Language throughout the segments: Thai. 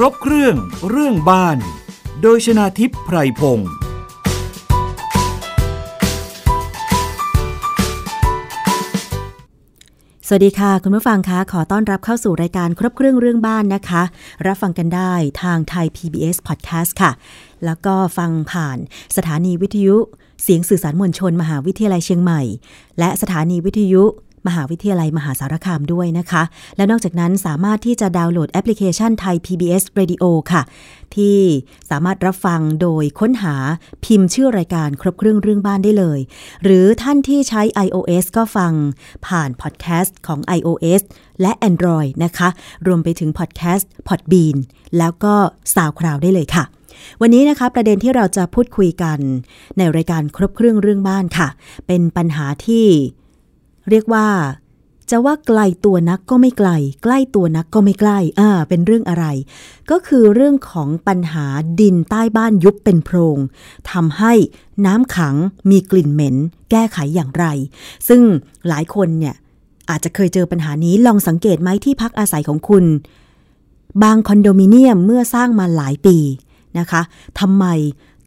ครบเครื่อง เรื่องบ้าน โดยชนาทิพย์ไพรพงศ์สวัสดีค่ะ คุณผู้ฟังคะขอต้อนรับเข้าสู่รายการครบเครื่องเรื่องบ้านนะคะ รับฟังกันได้ทางไทย PBS Podcast ค่ะ แล้วก็ฟังผ่านสถานีวิทยุ เสียงสื่อสารมวลชน มหาวิทยาลัยเชียงใหม่ และสถานีวิทยุ มหาวิทยาลัยมหาสารคามด้วยนะคะ และนอกจากนั้นสามารถที่จะดาวน์โหลดแอปพลิเคชันไทย PBS Radio ค่ะ ที่สามารถรับฟังโดยค้นหาพิมพ์ชื่อรายการครบเครื่องเรื่องบ้านได้เลย หรือท่านที่ใช้ iOS ก็ฟังผ่านพอดแคสต์ของ iOS และ Android นะคะ รวมไปถึงพอดแคสต์ Podbean แล้วก็ SoundCloud ได้เลยค่ะ วันนี้นะคะประเด็นที่เราจะพูดคุยกัน ในรายการครบเครื่องเรื่องบ้านค่ะ เป็นปัญหาที่ เรียกว่า จะว่าไกลตัวนักก็ไม่ไกล ใกล้ตัวนักก็ไม่ใกล้อ่าเป็นเรื่องอะไร ก็คือเรื่องของปัญหาดินใต้บ้านยุบเป็นโพรงทำให้น้ำขังมีกลิ่นเหม็น แก้ไขอย่างไร ซึ่งหลายคนเนี่ยอาจจะเคยเจอปัญหานี้ลองสังเกตไหมที่พักอาศัยของคุณ บางคอนโดมิเนียมเมื่อสร้างมาหลายปีนะคะทำไม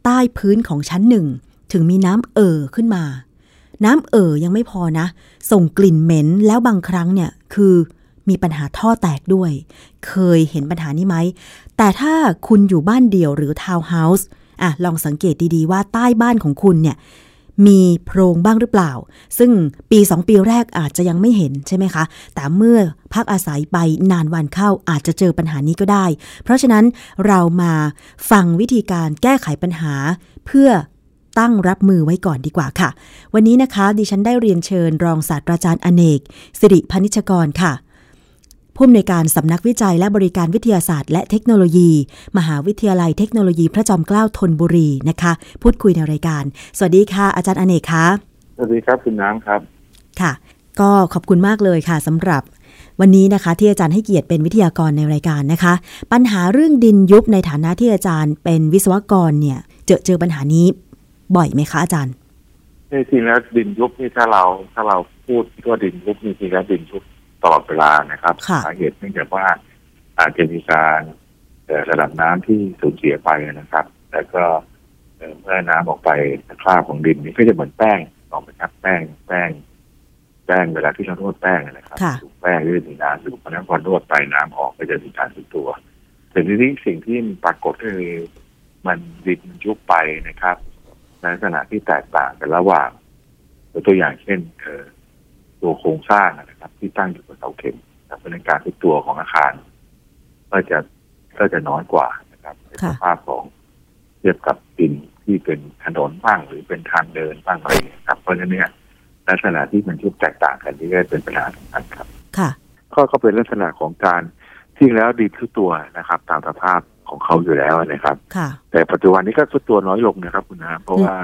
ใต้พื้นของชั้นหนึ่ง ถึงมีน้ำเอ่อขึ้นมา น้ำเอ่อยังไม่พอนะ ส่งกลิ่นเหม็นแล้วบางครั้งเนี่ยคือมีปัญหาท่อแตกด้วย เคยเห็นปัญหานี้ไหม แต่ถ้าคุณอยู่บ้านเดี่ยวหรือทาวน์เฮาส์อะลองสังเกตดีๆว่าใต้บ้านของคุณเนี่ยมีโพรงบ้างหรือเปล่า ซึ่งปีสองปีแรกอาจจะยังไม่เห็นใช่ไหมคะ แต่เมื่อพักอาศัยไปนานวันเข้าอาจจะเจอปัญหานี้ก็ได้ เพราะฉะนั้นเรามาฟังวิธีการแก้ไขปัญหา เพื่อ ตั้งรับมือไว้ก่อนดีกว่าค่ะ วันนี้นะคะ ดิฉันได้เรียนเชิญรองศาสตราจารย์อเนก สิริพนิชกรค่ะผู้อำนวยการสำนักวิจัยและบริการวิทยาศาสตร์และเทคโนโลยี มหาวิทยาลัยเทคโนโลยีพระจอมเกล้าธนบุรีนะคะ พูดคุยในรายการ สวัสดีค่ะ อาจารย์อเนกคะสวัสดีครับคุณน้ำครับค่ะ ก็ขอบคุณมากเลยค่ะสำหรับวันนี้นะคะที่อาจารย์ให้เกียรติเป็นวิทยากรในรายการนะคะ ปัญหาเรื่องดินยุบในฐานะที่อาจารย์เป็นวิศวกรเนี่ยเจอเจอปัญหานี้ บ่อยไหมคะอาจารย์จริงๆแล้วดินยุบนี่ถ้าเราถ้าเราพูดว่าดินยุบจริงๆแล้วดินยุบตลอดเวลานะครับค่ะสาเหตุเนื่องจากว่าอาจจะมีการเอ่อระดับน้ำที่สูญเสียไปนะครับ แล้วก็เอ่อเมื่อน้ำออกไปคราบของดินนี่ก็จะเหมือนแป้งออกไปครับแป้งแป้ง แป้งเวลาที่เรานวดแป้งนะครับค่ะถูกแป้งก็จะมีน้ำอยู่เพราะฉะนั้นพอนวดไปน้ำออกก็จะมีการสุดตัวแต่ทีนี้สิ่งที่ปรากฏก็คือมันดินมันยุบไปนะครับใน ลักษณะที่แตกต่างกันระหว่างยกตัวอย่างเช่นเอ่อตัวโครงสร้างนะครับ ที่ตั้งอยู่บนเสาเข็มนะครับเพราะฉะนั้นการทุกตัวของอาคาร ก็จะก็จะน้อยกว่านะครับในสค่ะภาพของเทียบกับดินที่เป็นถนนบ้างหรือเป็นทางเดินบ้างอะไรอย่างเงี้ยครับ เพราะฉะนั้นเนี่ยลักษณะที่มันยุบแตกต่างกันนี่ก็เป็นปัญหาสำคัญครับ ค่ะ ก็ก็เป็นลักษณะของการที่แล้วดินทุกตัวนะครับ ตามสภาพ ของเขาอยู่แล้วนะครับค่ะแต่ปัจจุบันนี้ก็ทุกตัวน้อยลงนะครับคุณน้ำเพราะว่า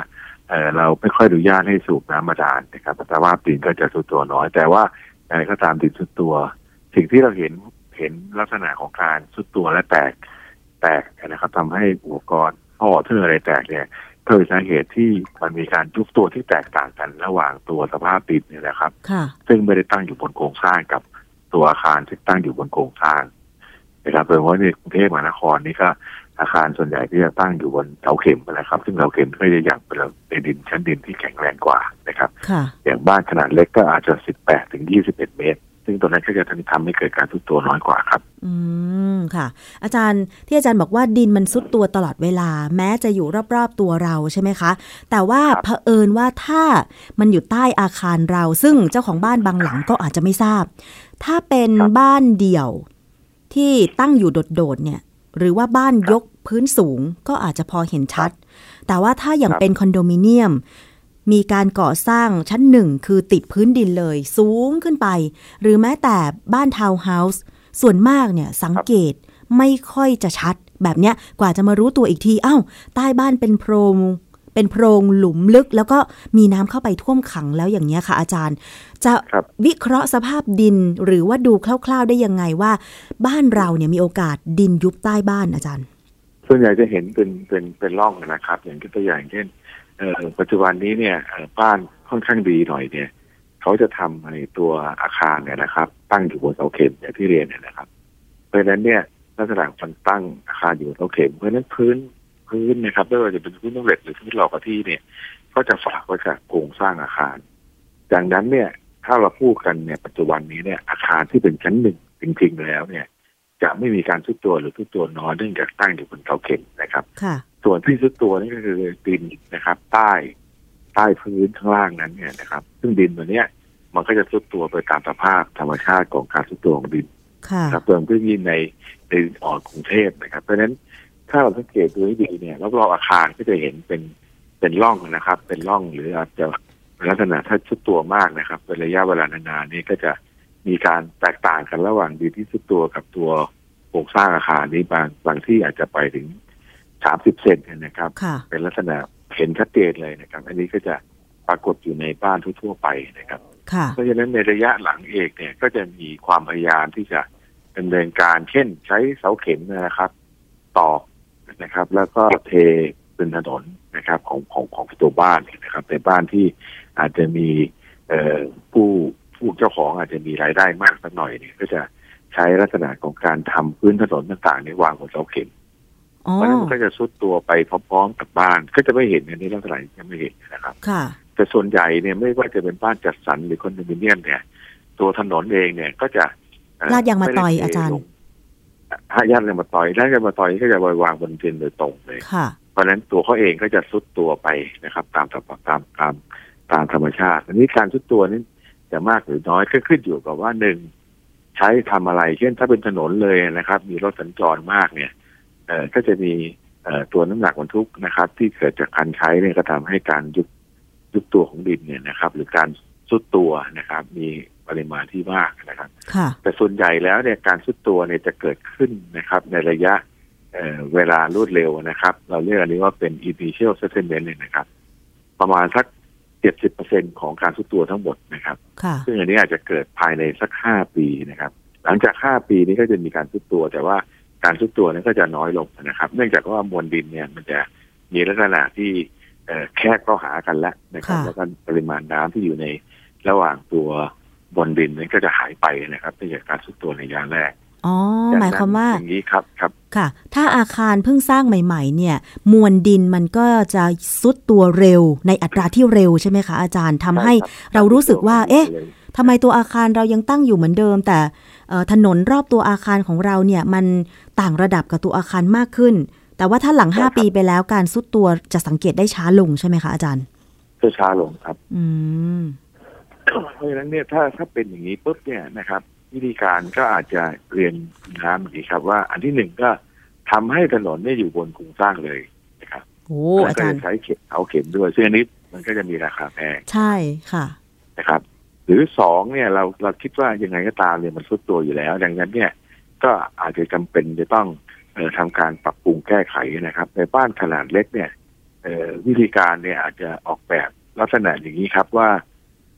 เอ่อเราไม่ค่อยอนุญาตให้สูบน้ำบาดาลนะครับสภาพดินก็จะสุดตัวน้อย แต่ว่าอะไรก็ตามดินสุดตัว สิ่งที่เราเห็นเห็นลักษณะของการสุดตัวและแตกแตกนะครับทำให้อุปกรณ์ท่อเทืออะไรแตกเนี่ยก็เป็นสาเหตุที่มันมีการยุบตัวที่แตกต่างกันระหว่างตัวสภาพดินเนี่ยนะครับค่ะซึ่งไม่ได้ตั้งอยู่บนโครงสร้างกับตัวอาคารที่ตั้งอยู่บนโครงสร้าง นะครับโดยเฉพาะในกรุงเทพมหานครนี่ก็อาคารส่วนใหญ่ที่จะตั้งอยู่บนเสาเข็มนะครับ ซึ่งเสาเข็มก็จะอย่างเป็นในดินชั้นดินที่แข็งแรงกว่านะครับค่ะอย่างบ้านขนาดเล็กก็อาจจะ 18 ถึง 21 เมตร ซึ่งตัวนั้นก็จะทำให้เกิดการทุกตัวน้อยกว่าครับ อืมค่ะ อาจารย์ที่อาจารย์บอกว่าดินมันซุดตัวตลอดเวลา แม้จะอยู่รอบๆตัวเราใช่ไหมคะ แต่ว่าครับเผอิญว่าถ้ามันอยู่ใต้อาคารเรา ซึ่งเจ้าของบ้านบางหลังก็อาจจะไม่ทราบ ถ้าเป็นบ้านเดี่ยว ที่ตั้งอยู่โดดๆเนี่ยหรือว่าบ้านยกพื้นสูงก็อาจจะพอเห็นชัด แต่ว่าถ้าอย่างเป็นคอนโดมิเนียม มีการก่อสร้างชั้นหนึ่งคือติดพื้นดินเลย สูงขึ้นไป หรือแม้แต่บ้านทาวน์เฮาส์ส่วนมากเนี่ยสังเกตไม่ค่อยจะชัด แบบเนี้ยกว่าจะมารู้ตัวอีกทีอ้าวใต้บ้านเป็นโพรง เป็นโพรงหลุมลึก แล้วก็มีน้ำเข้าไปท่วมขังแล้วอย่างเนี้ยค่ะ อาจารย์ จะครับวิเคราะห์สภาพดินหรือว่าดูคร่าว ๆได้ยังไงว่า บ้านเราเนี่ยมีโอกาสดินยุบใต้บ้านอาจารย์ ส่วนใหญ่จะเห็นเป็นเป็นเป็นร่องนะครับ อย่างตัวอย่างเช่นเอ่อปัจจุบันนี้เนี่ยเอ่อบ้านค่อนข้างดีหน่อยเนี่ยเขาจะทำในตัวอาคารเนี่ยนะครับ ตั้งอยู่บนเสาเข็มอย่างที่เรียนเนี่ยนะครับ เพราะฉะนั้นเนี่ยลักษณะมันตั้งอาคารอยู่เสาเข็มเพราะฉะนั้นพื้น พื้นนะครับไม่ว่าจะเป็นพื้นต้องเหล็กหรือพื้นหลอกกะที่เนี่ย ก็จะฝากไว้กับโครงสร้างอาคารดังนั้นเนี่ย ถ้าเราพูดกันเนี่ยปัจจุบันนี้เนี่ยอาคารที่เป็นชั้นหนึ่งจริงๆแล้วเนี่ย จะไม่มีการทุดตัวหรือทุดตัวน้อยเนื่องจากตั้งอยู่บนเสาเข็มนะครับค่ะส่วนที่ซุดตัวนี่ก็คือดินนะครับ ใต้ใต้พื้นข้างล่างนั้นเนี่ยนะครับ ซึ่งดินตัวเนี้ยมันก็จะซุดตัวไปตามสภาพธรรมชาติของการซุดตัวของดินค่ะครับเติมพื้นที่ในในออกกรุงเทพนะครับ เพราะฉะนั้น ถ้าเราสังเกตดูให้ดีเนี่ยรอบๆอาคารก็จะเห็นเป็นเป็นร่องนะครับ เป็นร่องหรืออาจจะลักษณะถ้าชุดตัวมากนะครับเป็นระยะเวลานานๆนี่ก็จะมีการแตกต่างกันระหว่างดินที่ชุดตัวกับตัวโครงสร้างอาคารนี้บางบางที่อาจจะไปถึงสามสิบเซนเนี่ยนะครับค่ะเป็นลักษณะเห็นชัดเจนเลยนะครับ อันนี้ก็จะปรากฏอยู่ในบ้านทั่วๆไปนะครับค่ะเพราะฉะนั้นในระยะหลังเองเนี่ยก็จะมีความพยายามที่จะดำเนินการเช่นใช้เสาเข็มนะครับ ตอก นะครับ แล้วก็เทเป็นถนนนะครับของของของตัวบ้านเนี่ยนะครับในบ้านที่อาจจะมีเอ่อผู้ผู้เจ้าของอาจจะมีรายได้มากสักหน่อยเนี่ยก็จะใช้ลักษณะของการทำพื้นถนนต่างๆในวางบนเสาเข็มอ๋อเพราะฉะนั้นมันก็จะซุดตัวไปพร้อมๆกับบ้าน ก็จะไม่เห็นอันนี้ลักษณะจะไม่เห็นนะครับค่ะแต่ส่วนใหญ่เนี่ยไม่ว่าจะเป็นบ้านจัดสรรหรือคอนโดมิเนียมเนี่ย ตัวถนนเองเนี่ยก็จะเลาดยางมะตอยไได้เทอาจารย์ ลงอะยางมะตอยลาดยางมะตอยก็จะวางบนดินโดยตรงเลยค่ะเพราะฉะนั้นตัวเขาเองก็จะซุดตัวไปนะครับ ตามตามตามตามตามธรรมชาติ อันนี้การซุดตัวนี้จะมากหรือน้อยก็ขึ้นอยู่กับว่าหนึ่งใช้ทำอะไร เช่นถ้าเป็นถนนเลยนะครับ มีรถสัญจรมากเนี่ย เอ่อก็จะมีเอ่อตัวน้ำหนักบรรทุกนะครับ ที่เกิดจากการใช้เนี่ยก็ทำให้การยุบยุบตัวของดินเนี่ยนะครับ หรือการซุดตัวนะครับ มี ปริมาณที่มากนะครับค่ะแต่ส่วนใหญ่แล้วเนี่ยการซุดตัวเนี่ยจะเกิดขึ้นนะครับ ในระยะเอ่อเวลารวดเร็วนะครับ เราเรียกอันนี้ว่าเป็น initial settlement เนี่ยนะครับ ประมาณสัก70%ของการซุดตัวทั้งหมดนะครับค่ะซึ่งอันนี้อาจจะเกิดภายในสักห้าปีนะครับ หลังจากห้าปีนี้ก็จะมีการซุดตัว แต่ว่าการซุดตัวนั้นก็จะน้อยลงนะครับ เนื่องจากว่ามวลดินเนี่ยมันจะมีลักษณะที่เอ่อแคบเข้าหากันแล้วนะครับค่ะแล้วก็ปริมาณน้ำที่อยู่ในระหว่างตัว บนดินนั้นก็จะหายไปนะครับเนื่องจากการซุดตัวในยามแรกอ๋อหมายความว่าอย่างนี้ครับครับ ค่ะ ถ้าอาคารเพิ่งสร้างใหม่ ๆ เนี่ย มวลดินมันก็จะซุดตัวเร็วในอัตราที่เร็วใช่ไหมคะอาจารย์ทำให้ช่คบเรารู้สึกว่า เอ๊ะทำไมตัวอาคารเรายังตั้งอยู่เหมือนเดิม แต่เอ่อถนนรอบตัวอาคารของเราเนี่ย มันต่างระดับกับตัวอาคารมากขึ้น แต่ว่าถ้าหลัง5ปีไปแล้วการซุดตัวจะสังเกตได้ช้าลงใช่ไหมคะอาจารย์จะช้าลงครับ อืม เพราะฉะนั้นเนี่ยถ้าถ้าเป็นอย่างนี้ปุ๊บเนี่ยนะครับ วิธีการก็อาจจะเรียนน้ำอย่างนี้ครับ ว่าอันที่หนึ่งก็ทำให้ถนนเนี่ยอยู่บนโครงสร้างเลยนะครับโอ้แล้วอาก็จารจะย์ใช้เข็มเอาเข็มด้วยซึ่งอันนี้มันก็จะมีราคาแพงใช่ค่ะนะครับ หรือสองเนี่ยเราเราคิดว่ายังไงก็ตามเนี่ยมันสุดตัวอยู่แล้ว ดังนั้นเนี่ยก็อาจจะจำเป็นจะต้องเอ่อทำการปรับปรุงแก้ไขนะครับ ในบ้านขนาดเล็กเนี่ยเอ่อวิธีการเนี่ยอาจจะออกแบบลักษณะอย่างนี้ครับว่า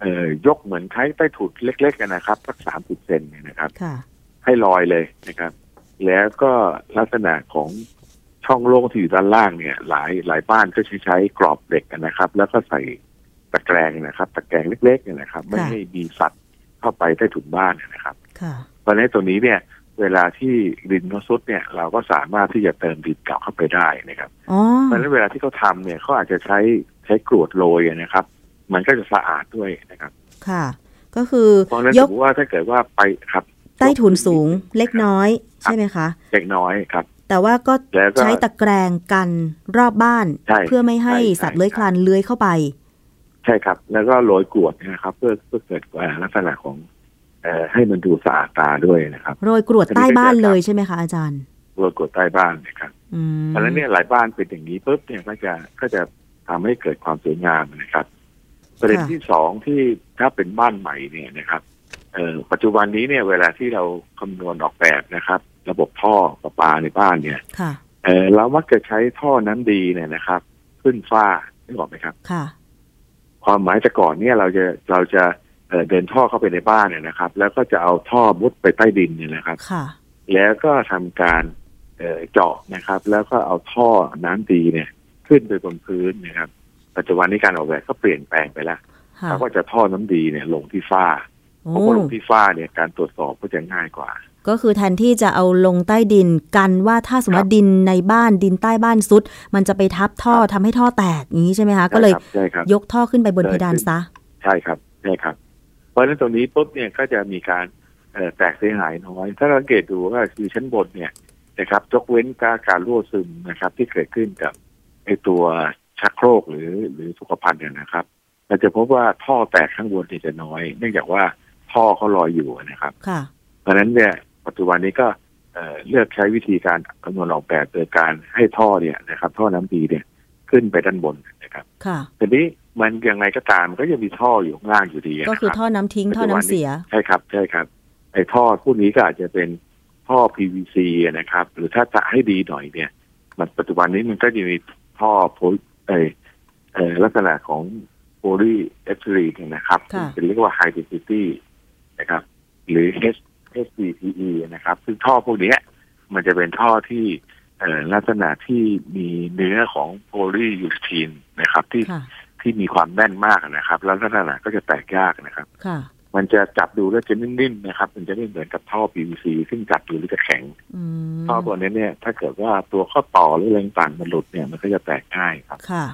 เอ่อยกเหมือนใช้ใต้ถุนเล็กๆนะครับสักสามสิบเซนเนี่ยนะครับ ค่ะ ให้ลอยเลยนะครับ แล้วก็ลักษณะของช่องโล่งที่อยู่ด้านล่างเนี่ย หลายหลายบ้านก็ใช้ใช้กรอบเหล็กนะครับ แล้วก็ใส่ตะแกรงนะครับ ตะแกรงเล็กๆเนี่ยนะครับ ไม่ให้มีสัตว์เข้าไปใต้ถุนบ้านนะครับค่ะเพราะฉะนั้นตัวนี้เนี่ย เวลาที่ดินเขาซุดเนี่ย เราก็สามารถที่จะเติมดินเก่าเข้าไปได้นะครับอ๋อเพราะฉะนั้นเวลาที่เขาทำเนี่ยเขาอาจจะใช้ใช้กรวดโรยนะครับ มันก็จะสะอาดด้วยนะครับ ค่ะ ก็คือเพราะฉะนั้นยสกมมติว่าถ้าเกิดว่าไปครับ ใต้ถุนสูงเล็กน้อย ใช่ไหมคะ เล็กน้อยครับ แต่ว่าก็แล้วก็ใช้ตะแกรงกันรอบบ้านใช่เพื่อไม่ให้ใช่สัตว์เลื้อยใช่คลานเลื้อยเข้าไป ใช่ครับ แล้วก็โรยกรวดนะครับ เพื่อเพื่อเกิดอ่าลักษณะของเอ่อให้มันดูสะอาดตาด้วยนะครับ โรยกรวดอันนี้ใต้บ้านก็จะเลยใช่ไหมคะอาจารย์โรยกรวดใต้บ้านนะครับอืมเพราะฉะนั้นเนี่ยหลายบ้านเป็นอย่างนี้ปุ๊บเนี่ยก็จะก็จะทำให้เกิดความสวยงามนะครับ ประเด็นที่สองที่ถ้าเป็นบ้านใหม่เนี่ยนะครับเอ่อปัจจุบันนี้เนี่ยเวลาที่เราคำนวณออกแบบนะครับ ระบบท่อประปาในบ้านเนี่ยค่ะเออเรามักจะใช้ท่อน้ำดีเนี่ยนะครับ ขึ้นฝ้านึกออกไหมครับค่ะ ความหมายแต่ก่อนเนี่ยเราจะเราจะเอ่อเดินท่อเข้าไปในบ้านเนี่ยนะครับ แล้วก็จะเอาท่อมุดไปใต้ดินเนี่ยนะครับค่ะ แล้วก็ทำการเอ่อเจาะนะครับ แล้วก็เอาท่อน้ำดีเนี่ย ขึ้นไปบนพื้นนะครับ ปัจจุบันนี้การออกแบบก็เปลี่ยนแปลงไปแล้วค่ะเขาก็จะท่อน้ำดีเนี่ยลงที่ฝ้าโอ้เพราะพอลงที่ฝ้าเนี่ยการตรวจสอบก็จะง่ายกว่า ก็คือแทนที่จะเอาลงใต้ดินกันว่าถ้าสมมติว่าดินในบ้านดินใต้บ้านซุด มันจะไปทับท่อทำให้ท่อแตกอย่างนี้ใช่ไหมคะ ก็เลยใช่ครับยกท่อขึ้นไปบนเพดานซะ ใช่ครับใช่ครับ เพราะฉะนั้นตรงนี้ปุ๊บเนี่ยก็จะมีการเอ่อแตกเสียหายน้อย ถ้าเราสังเกตดูว่าคือชั้นบนเนี่ยนะครับยกเว้นการการรั่วซึมนะครับ ที่เกิดขึ้นกับไอตัว ชักโครกหรือหรือสุขภัณฑ์เนี่ยนะครับเราจะพบว่าท่อแตกข้างบนเนี่ยจะน้อย เนื่องจากว่าท่อเขาลอยอยู่นะครับค่ะเพราะฉะนั้นเนี่ยปัจจุบันนี้ก็เอ่อเลือกใช้วิธีการคำนวณออกแบบโดยการให้ท่อเนี่ยนะครับ ท่อน้ำดีเนี่ยขึ้นไปด้านบนนะครับ ค่ะทีนี้มันยังไงก็ตามมันก็ยังมีท่ออยู่ข้างล่างอยู่ดีนะก็คือรับท่อน้ำทิ้งท่อน้ำเสียใช่ครับใช่ครับไอ้ท่อพวกนี้ก็อาจจะเป็นท่อ PVC นะครับ หรือถ้าจะให้ดีหน่อยเนี่ย มันปัจจุบันนี้มันก็จะมีท่อโพล เออเอ่อลักษณะของโพลีเอทิลีนยนะครับค่ะเป็นเรียกว่า high density นะครับ หรือ H HDPE นะครับ ซึ่งท่อพวกเนี้ยมันจะเป็นท่อที่เอ่อลักษณะที่มีเนื้อของโพลียูสทีนนะครับ ที่ค่ะที่มีความแน่นมากนะครับ แล้วลักษณะก็จะแตกยากนะครับค่ะ มันจะจับดูแล้วจะนิ่มๆนะครับ มันจะไม่เหมือนกับท่อ PVC ซึ่งจับดูแล้วจะแข็งอืมท่อตัวนี้เนี่ย ถ้าเกิดว่าตัวข้อต่อหรืออะไรต่างๆมันหลุดเนี่ย มันก็จะแตกง่ายครับค่ะ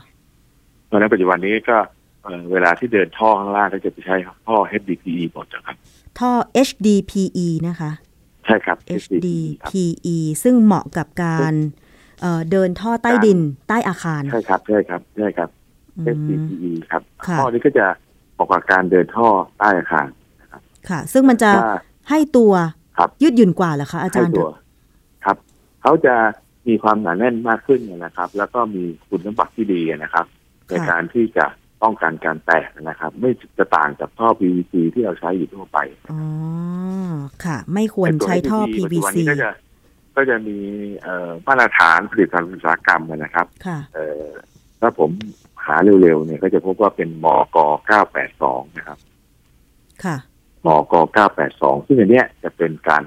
เพราะฉะนั้นปัจจุบันนี้ก็เอ่อเวลาที่เดินท่อข้างล่างก็จะไปใช้ท่อ HDPE หมดนะครับ ท่อ HDPE นะคะ ใช่ครับครับ HDPE ซึ่งเหมาะกับการเอ่อเดินท่อใต้ดินใต้อาคาร ใช่ครับ ใช่ครับ ใช่ครับอืม HDPE ครับค่ะท่อนี้ก็จะ เหมาะกับการเดินท่อใต้อาคารค่ะ ซึ่งมันจะถ้าให้ตัวครับยืดหยุ่นกว่าเหรอคะอาจารย์ให้ตัวครับเขาจะมีความหนาแน่นมากขึ้นนะครับ แล้วก็มีคุณสมบัติที่ดีนะครับ ในการที่จะป้องกันการแตกนะครับ ไม่จะต่างจากท่อ PVC ที่เราใช้อยู่ทั่วไปอ๋อค่ะ ไม่ควรใช้ท่อแต่ตัว HDPE ปัจจุบัน PVC นี้ก็จะก็จะมีเอ่อมาตรฐานผลิตภัณฑ์อุตสาหกรรมนะครับค่ะเอ่อถ้าผม หาเร็วๆเนี่ยก็จะพบว่าเป็นมก982 นะครับ ค่ะมก982 ซึ่งอันเนี้ยจะเป็นการ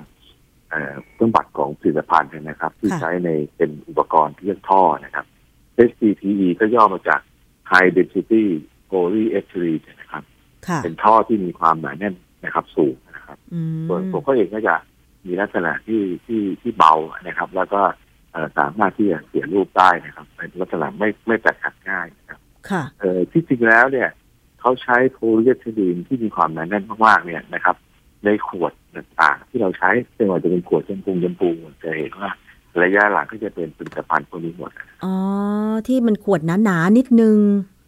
เอ่อเครื่องบัตรของผลิตภัณฑ์นะครับ ที่ค่ะใช้ในเป็นอุปกรณ์ที่เรียกท่อนะครับ HDPE ก็ย่อมาจาก High Density Polyethylene นะครับค่ะเป็นท่อที่มีความหนาแน่นนะครับ สูงนะครับอืมส่วนตัวเขาเองก็จะมีลักษณะที่ที่ที่เบานะครับ แล้วก็เอ่อสามารถที่จะเสียรูปได้นะครับเป็นลักษณะไม่ไม่แตกหักง่ายนะครับ ค่ะเอ่อที่จริงแล้วเนี่ยเขาใช้โพลีเอทิลีนที่มีความหนาแน่นมากๆเนี่ยนะครับ ในขวดต่างๆที่เราใช้ไม่ว่าจะเป็นขวดชมพูชมพูจะเห็นว่าระยะหลังก็จะเป็นผลิตภัณฑ์พวกนี้หมดอ๋อที่มันขวดหนาๆนิดนึง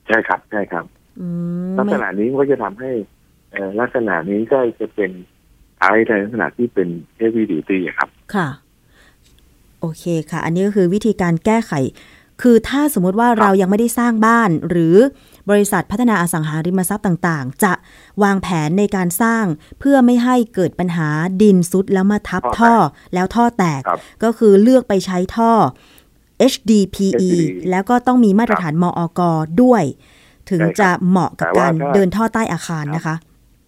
ใช่ครับใช่ครับอืมลักษไม่ณะนี้ก็จะทำให้เอ่อลักษณะนี้ก็จะเป็นไอในลักษณะที่เป็น heavy duty อะครับ ค่ะ โอเคค่ะ อันนี้ก็คือวิธีการแก้ไข คือถ้าสมมติว่าเรายังไม่ได้สร้างบ้าน หรือบริษัทพัฒนาอสังหาริมทรัพย์ต่างๆ จะวางแผนในการสร้างเพื่อไม่ให้เกิดปัญหาดินซุดแล้วมาทับท่ท่ออแตแล้วท่อแตกครับก็คือเลือกไปใช้ท่อ HDPE HDPE แล้วก็ต้องมีมาตรฐานมอกด้วย ถึงใช่ครับจะเหมาะกับแต่ว่าการถ้าเดินท่อใต้อาคารนะคะ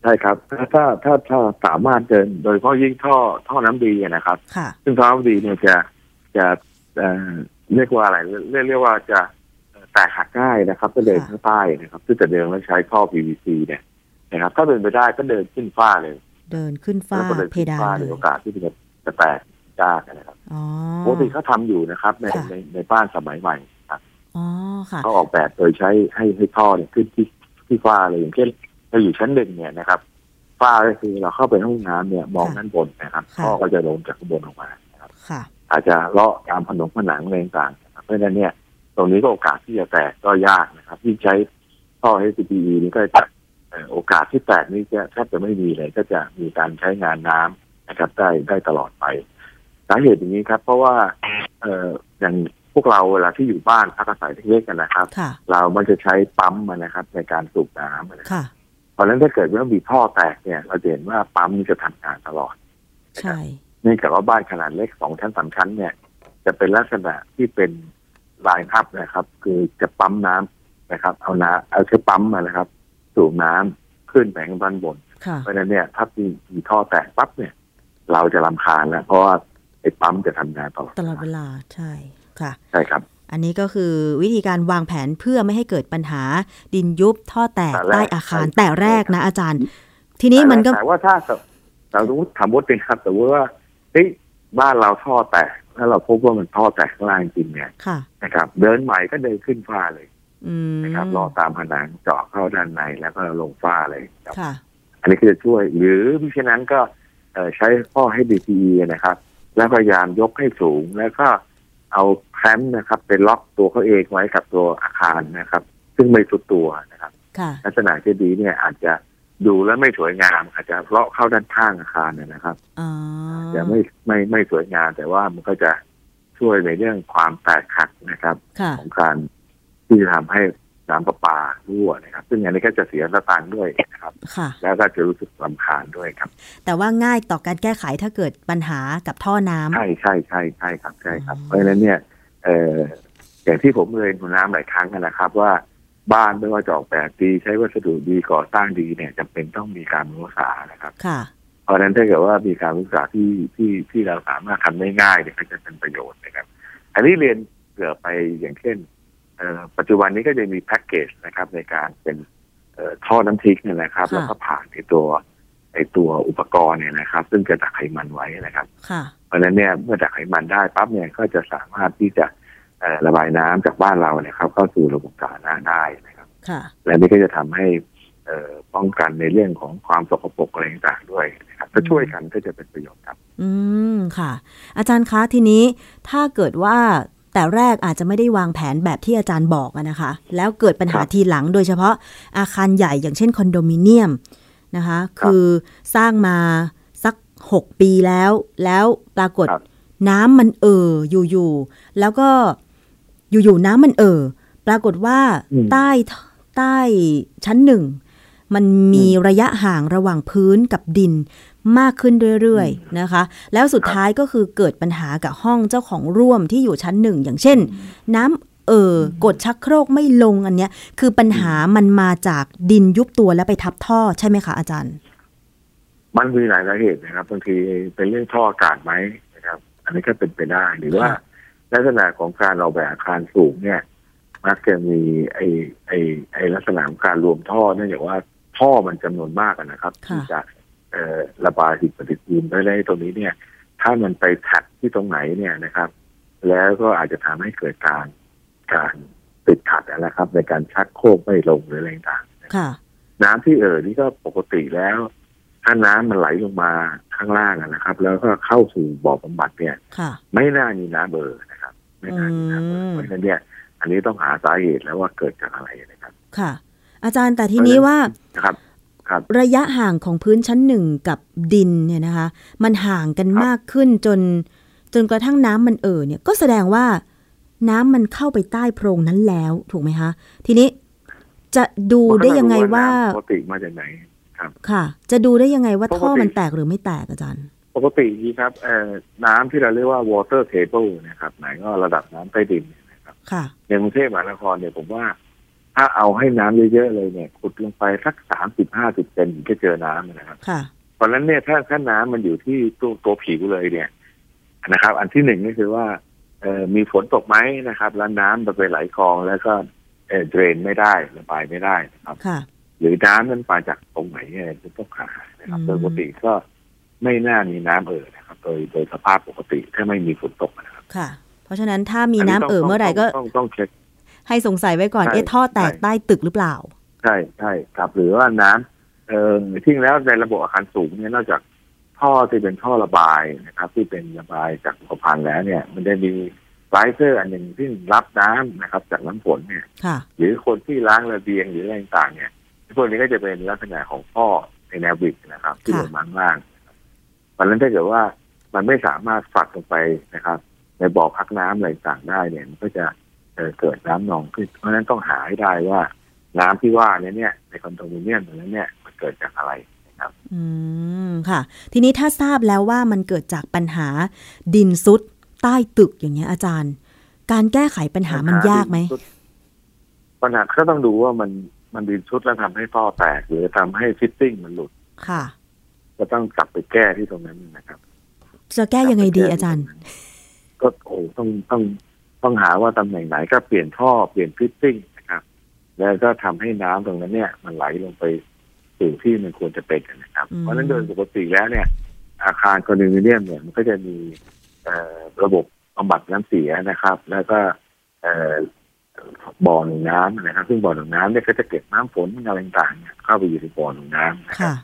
ใช่ครับถ้าถ้าถ้าถ้าสามารถเดินโดยเฉพาะยิ่งท่อท่อน้ำดีอะนะครับค่ะซึ่งท่อน้ำดีเนี่ยจะจะ เอ่อเรียกว่าอะไรเรียกเรียกว่าจะแตกหักง่ายนะครับ ก็เดินค่ะข้างใต้นะครับซึ่งแต่เดิมแล้วใช้ท่อ PVC เนี่ยนะครับ ถ้าเป็นไปได้ก็เดินขึ้นฝ้าเลย เดินขึ้นฟ้าแล้วก็เดินเพขึ้นดานฝ้าเลในยโอกาสที่จะจะแตกยากนะครับอ๋อปกติเขาทำอยู่นะครับ ในค่ะในในบ้านสมัยใหม่ครับอ๋อค่ะเขาออกแบบโดยใช้ให้ให้ท่อเนี่ยขึ้นที่ที่ฝ้าเลยอย่างเช่นเราอยู่ชั้นหนึ่งเนี่ยนะครับฝ้าก็คือเราเข้าไปห้องน้ำเนี่ยมองค่ะด้านบนนะครับค่ะท่อก็จะลงจากข้างบนออกมานะครับค่ะ อาจจะเลาะตามผนังผนังอะไรต่างๆนะครับเพราะฉะนั้นเนี่ย ตรงนี้ก็โอกาสที่จะแตกก็ยากนะครับยิ่งใช้ท่อ HDPE นี่ก็จะเอ่อโอกาสที่แตกนี่จะแทบจะไม่มีเลย ก็จะมีการใช้งานน้ำนะครับ ได้ได้ตลอดไปสาเหตุอย่างนี้ครับ เพราะว่าเอ่ออย่างพวกเราเวลาที่อยู่บ้านพักอาศัยเล็กๆกันนะครับค่ะเรามันจะใช้ปั๊มมานะครับ ในการสูบน้ำนะครับค่ะเพราะฉะนั้นถ้าเกิดว่ามีท่อแตกเนี่ย เราจะเห็นว่าปั๊มนี่จะทำงานตลอดใช่ เนื่องจากว่าบ้านขนาดเล็กสองชั้นสามชั้นเนี่ย จะเป็นลักษณะที่เป็นลายอัพนะครับ คือจะปั๊มน้ำนะครับ เอาน้ำเอาใช้ปั๊มมานะครับ สูบน้ำขึ้นไปข้างบนบนค่ะเพราะฉะนั้นเนี่ยถ้ามีมีท่อแตกปั๊บเนี่ย เราจะลำคาญแล้วเพราะว่าไอ้ปั๊มจะทำงานตลอดตลอดเวลาใช่ค่ะ ใช่ครับ อันนี้ก็คือวิธีการวางแผนเพื่อไม่ให้เกิดปัญหาดินยุบท่อแตกแต่แรกใต้อาคารใช่แต่แรกนะอาจารย์ ทีนี้มันก็แต่ว่าถ้าเราสมมติถามว่าเป็นครับแต่ว่า เฮ้ยบ้านเราท่อแตกแล้วเราพบว่ามันท่อแตกข้างล่างจริงเนี่ยค่ะนะครับ เดินใหม่ก็เดินขึ้นฝ้าเลยอืมนะครับรอตามผนังเจาะเข้าด้านในแล้วก็ลงฝ้าเลยครับค่ะอันนี้ก็จะช่วย หรือมิฉะนั้นก็เอ่อใช้ท่อให้ DPE นะครับ แล้วพยายามยกให้สูงแล้วก็เอาแคมป์นะครับเป็นล็อกตัวเขาเองไว้กับตัวอาคารนะครับ ซึ่งไม่สุดตัวนะครับค่ะลักษณะที่ดีเนี่ยอาจจะ ดูแล้วไม่สวยงาม อาจจะเลาะเข้าด้านข้างอาคารเนี่ยนะครับอ๋อจะไม่ไม่ไม่สวยงาม แต่ว่ามันก็จะช่วยในเรื่องความแตกหักนะครับค่ะของการที่จะทำให้น้ำประปารั่วนะครับ ซึ่งอันนี้ก็จะเสียสตางค์ด้วยนะครับค่ะแล้วก็จะรู้สึกลำคาญด้วยครับ แต่ว่าง่ายต่อการแก้ไขถ้าเกิดปัญหากับท่อน้ำใช่ใช่ใช่ใช่ครับใช่ครับอืมเพราะฉะนั้นเนี่ยเอออย่างที่ผมเรียนคุณน้ำหลายครั้งนะครับว่า บ้านไม่ว่าจะออกแบบดีใช้วัสดุดีก่อสร้างดีเนี่ยจำเป็นต้องมีการรักษานะครับค่ะเพราะฉะนั้นถ้าเกิดว่ามีการรักษาที่ที่ที่เราสามารถทำได้ง่ายเนี่ยก็จะเป็นประโยชน์นะครับ อันนี้เรียนเกือไปอย่างเช่นเอ่อปัจจุบันนี้ก็จะมีแพ็กเกจนะครับ ในการเป็นเอ่อท่อน้ำทิ้งเนี่ยนะครับค่ะแล้วก็ผ่านในตัวไอตัวอุปกรณ์เนี่ยนะครับ ซึ่งจะดักไขมันไว้นะครับค่ะเพราะฉะนั้นเนี่ยเมื่อดักไขมันได้ปั๊บเนี่ยก็จะสามารถที่จะเอ่อ ระบายน้ำจากบ้านเราเนี่ยครับเข้าสู่ระบบสาธารณะได้นะครับค่ะและนี่ก็จะทำให้เอ่อป้องกันในเรื่องของความสกปรกอะไรต่างๆด้วยนะครับถ้าช่วยกันก็จะเป็นประโยชน์ครับ อืมค่ะ อาจารย์คะทีนี้ถ้าเกิดว่าแต่แรกอาจจะไม่ได้วางแผนแบบที่อาจารย์บอกอะนะคะ แล้วเกิดปัญหาครับทีหลังโดยเฉพาะอาคารใหญ่อย่างเช่นคอนโดมิเนียมนะคะคือสร้างมาสัก 6 ปีแล้ว แล้วปรากฏครับน้ำมันเอ่ออยู่ๆแล้วก็ อยู่ๆน้ำมันเอ่อปรากฏว่าอืมใต้ใต้ชั้นหนึ่ง มันมีระยะห่างระหว่างพื้นกับดินมากขึ้นเรื่อยๆนะคะ แล้วสุดท้ายก็คือเกิดปัญหากับห้องเจ้าของร่วมที่อยู่ชั้นหนึ่ง อย่างเช่น น้ำเอ่อกดชักโครกไม่ลงอันเนี้ย คือปัญหามันมาจากดินยุบตัวแล้วไปทับท่อใช่ไหมคะอาจารย์ มันมีหลายสาเหตุนะครับบางทีเป็นเรื่องท่ออากาศไหมนะครับ อันนี้ก็เป็นไปได้หรือว่าค่ะ ลักษณะของการออกแบบอาคารสูงเนี่ย มักจะมีไอ้ไอ้ไอ้ลักษณะของการรวมท่อเนื่องจากว่าท่อมันจำนวนมากอะนะครับค่ะที่จะเอ่อระบายสิ่งปฏิกูลไปได้ตรงนี้เนี่ย ถ้ามันไปแท็กที่ตรงไหนเนี่ยนะครับ แล้วก็อาจจะทำให้เกิดการการติดขัดนะครับ ในการชักโครกไม่ลงหรืออะไรต่างค่ะๆน้ำที่เอ่อนี่ก็ปกติแล้ว ถ้าน้ำมันไหลลงมาข้างล่างอะนะครับ แล้วก็เข้าสู่บ่อบำบัดเนี่ยค่ะไม่น่ามีน้ำเบอร์นะครับ ไม่น่ามีน้ำเบออืร์มเพราะฉะนั้นเนี่ย อันนี้ต้องหาสาเหตุแล้วว่าเกิดจากอะไรนะครับ ค่ะ อาจารย์แต่ทีนี้ว่านะครับครับ ระยะห่างของพื้นชั้นหนึ่งกับดินเนี่ยนะคะ มันห่างกันครับมากขึ้นจน จนกระทั่งน้ำมันเอ่อเนี่ยก็แสดงว่าน้ำมันเข้าไปใต้โพรงนั้นแล้ว ถูกไหมคะ ทีนี้จะดูได้ยังไงว่าปกติมาจากไหนค่ะ จะดูได้ยังไงว่าปกติท่อมันแตกหรือไม่แตกอาจารย์ ปกติดีครับเอ่อน้ำที่เราเรียกว่า water table นะครับไหนก็ระดับน้ำใต้ดินเนี่ยนะครับค่ะในกรุงเทพมหานครเนี่ยผมว่า ถ้าเอาให้น้ำเยอะๆเลยเนี่ยขุดลงไปสักสามสิบห้าสิบเซนถึงจะเจอน้ำนะครับค่ะเพราะฉะนั้นเนี่ยถ้าถ้าน้ำมันอยู่ที่ตัวตัวผิวเลยเนี่ยนะครับ อันที่หนึ่งก็คือว่าเอ่อมีฝนตกไหมนะครับ แล้วน้ำมันไปไหลคลองแล้วก็เอ่อเดรนไม่ได้ระบายไม่ได้นะครับ ค่ะ หรือน้ำนั้นมาจากตรงไหนเนี่ยจะต้องหานะครับอืมโดยปกติก็ ไม่น่ามีน้ำเอ่อนะครับ โดยโดยสภาพปกติถ้าไม่มีฝนตกนะครับค่ะ เพราะฉะนั้นถ้ามีน้ำเอ่อเมื่อไหร่ก็ต้องต้องต้องเช็คให้สงสัยไว้ก่อนใช่เอ๊ะท่อแตกใช่ใต้ตึกหรือเปล่า ใช่ใช่ครับ หรือว่าน้ำเอ่อที่จริงแล้วในระบบอาคารสูงเนี่ยนอกจากท่อที่เป็นท่อระบายนะครับ ที่เป็นระบายจากสะพานแล้วเนี่ย มันจะมี riser อันหนึ่งที่รับน้ำนะครับ จากน้ำฝนเนี่ยค่ะหรือคนที่ล้างระเบียงหรืออะไรต่างๆเนี่ยพวกนี้ก็จะเป็นลักษณะของท่อในแนวดิ่งนะครับ ที่ค่ะลงมาข้างล่างนะครับ เพราะฉะนั้นถ้าเกิดว่ามันไม่สามารถผลักลงไปนะครับ ในบ่อพักน้ำอะไรต่างๆได้เนี่ยมันก็จะเอ่อเกิดน้ำนองขึ้น เพราะฉะนั้นต้องหาให้ได้ว่า น้ำที่ว่าเนี่ยเนี่ยในคอนโดมิเนียมตรงนั้นเนี่ยมันเกิดจากอะไรนะครับ อืมค่ะ ทีนี้ถ้าทราบแล้วว่ามันเกิดจากปัญหาดินทรุดใต้ตึกอย่างเงี้ยอาจารย์ การแก้ไขปัญหามันยากไหมปัญหาก็ต้องดูว่ามันมันดินทรุดแล้วทำให้ท่อแตก หรือทำให้ fitting มันหลุด ค่ะ ก็ต้องกลับไปแก้ที่ตรงนั้นนะครับ จะแก้ยังไงดีอาจารย์ ก็โอ้ต้องต้องต้องหาว่าตำแหน่งไหนก็เปลี่ยนท่อเปลี่ยน fitting นะครับ แล้วก็ทำให้น้ำตรงนั้นเนี่ย มันไหลลงไปสู่ที่มันควรจะเป็นนะครับอืมเพราะฉะนั้นโดยปกติแล้วเนี่ย อาคารคอนโดมิเนียมเนี่ยมันก็จะมีเอ่อระบบบำบัดน้ำเสียนะครับ แล้วก็เอ่อบ่อหนุนน้ำนะครับ ซึ่งบ่อหนุนน้ำเนี่ยก็จะเก็บน้ำฝนอะไรต่างๆเนี่ยเข้าไปอยู่ในบ่อหนุนน้ำนะครัค่ะบ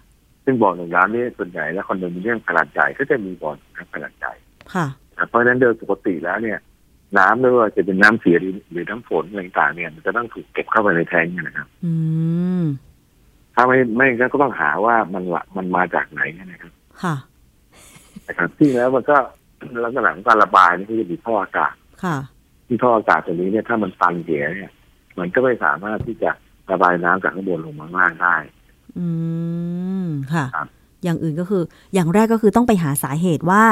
ซึ่งบ่อหนุนน้ำนี่ส่วนใหญ่แล้วคอนโดมิเนียมขนาดใหญ่ก็จะมีบ่อหนุนน้ำขนาดใหญ่ค่ะนะเพราะฉะนั้นโดยปกติแล้วเนี่ย น้ำไม่ว่าจะเป็นน้ำเสียหรือหรือน้ำฝนอะไรต่างๆเนี่ยมันจะต้องถูกเก็บเข้าไปในแทงค์นะครับ อืมถ้าไม่ไม่งั้นก็ต้องหาว่ามันละมันมาจากไหนนะครับ ค่ะนะครับที่แล้วมันก็ลักษณะของการระบายนี่ก็จะมีท่ออากาศค่ะ ที่ท่ออากาศตัวนี้เนี่ยถ้ามันตันเสียเนี่ย มันก็ไม่สามารถที่จะระบายน้ำจากข้างบนลงมาข้างล่างได้ อืมค่ะครับอย่างอื่นก็คือ อย่างแรกก็คือต้องไปหาสาเหตุว่า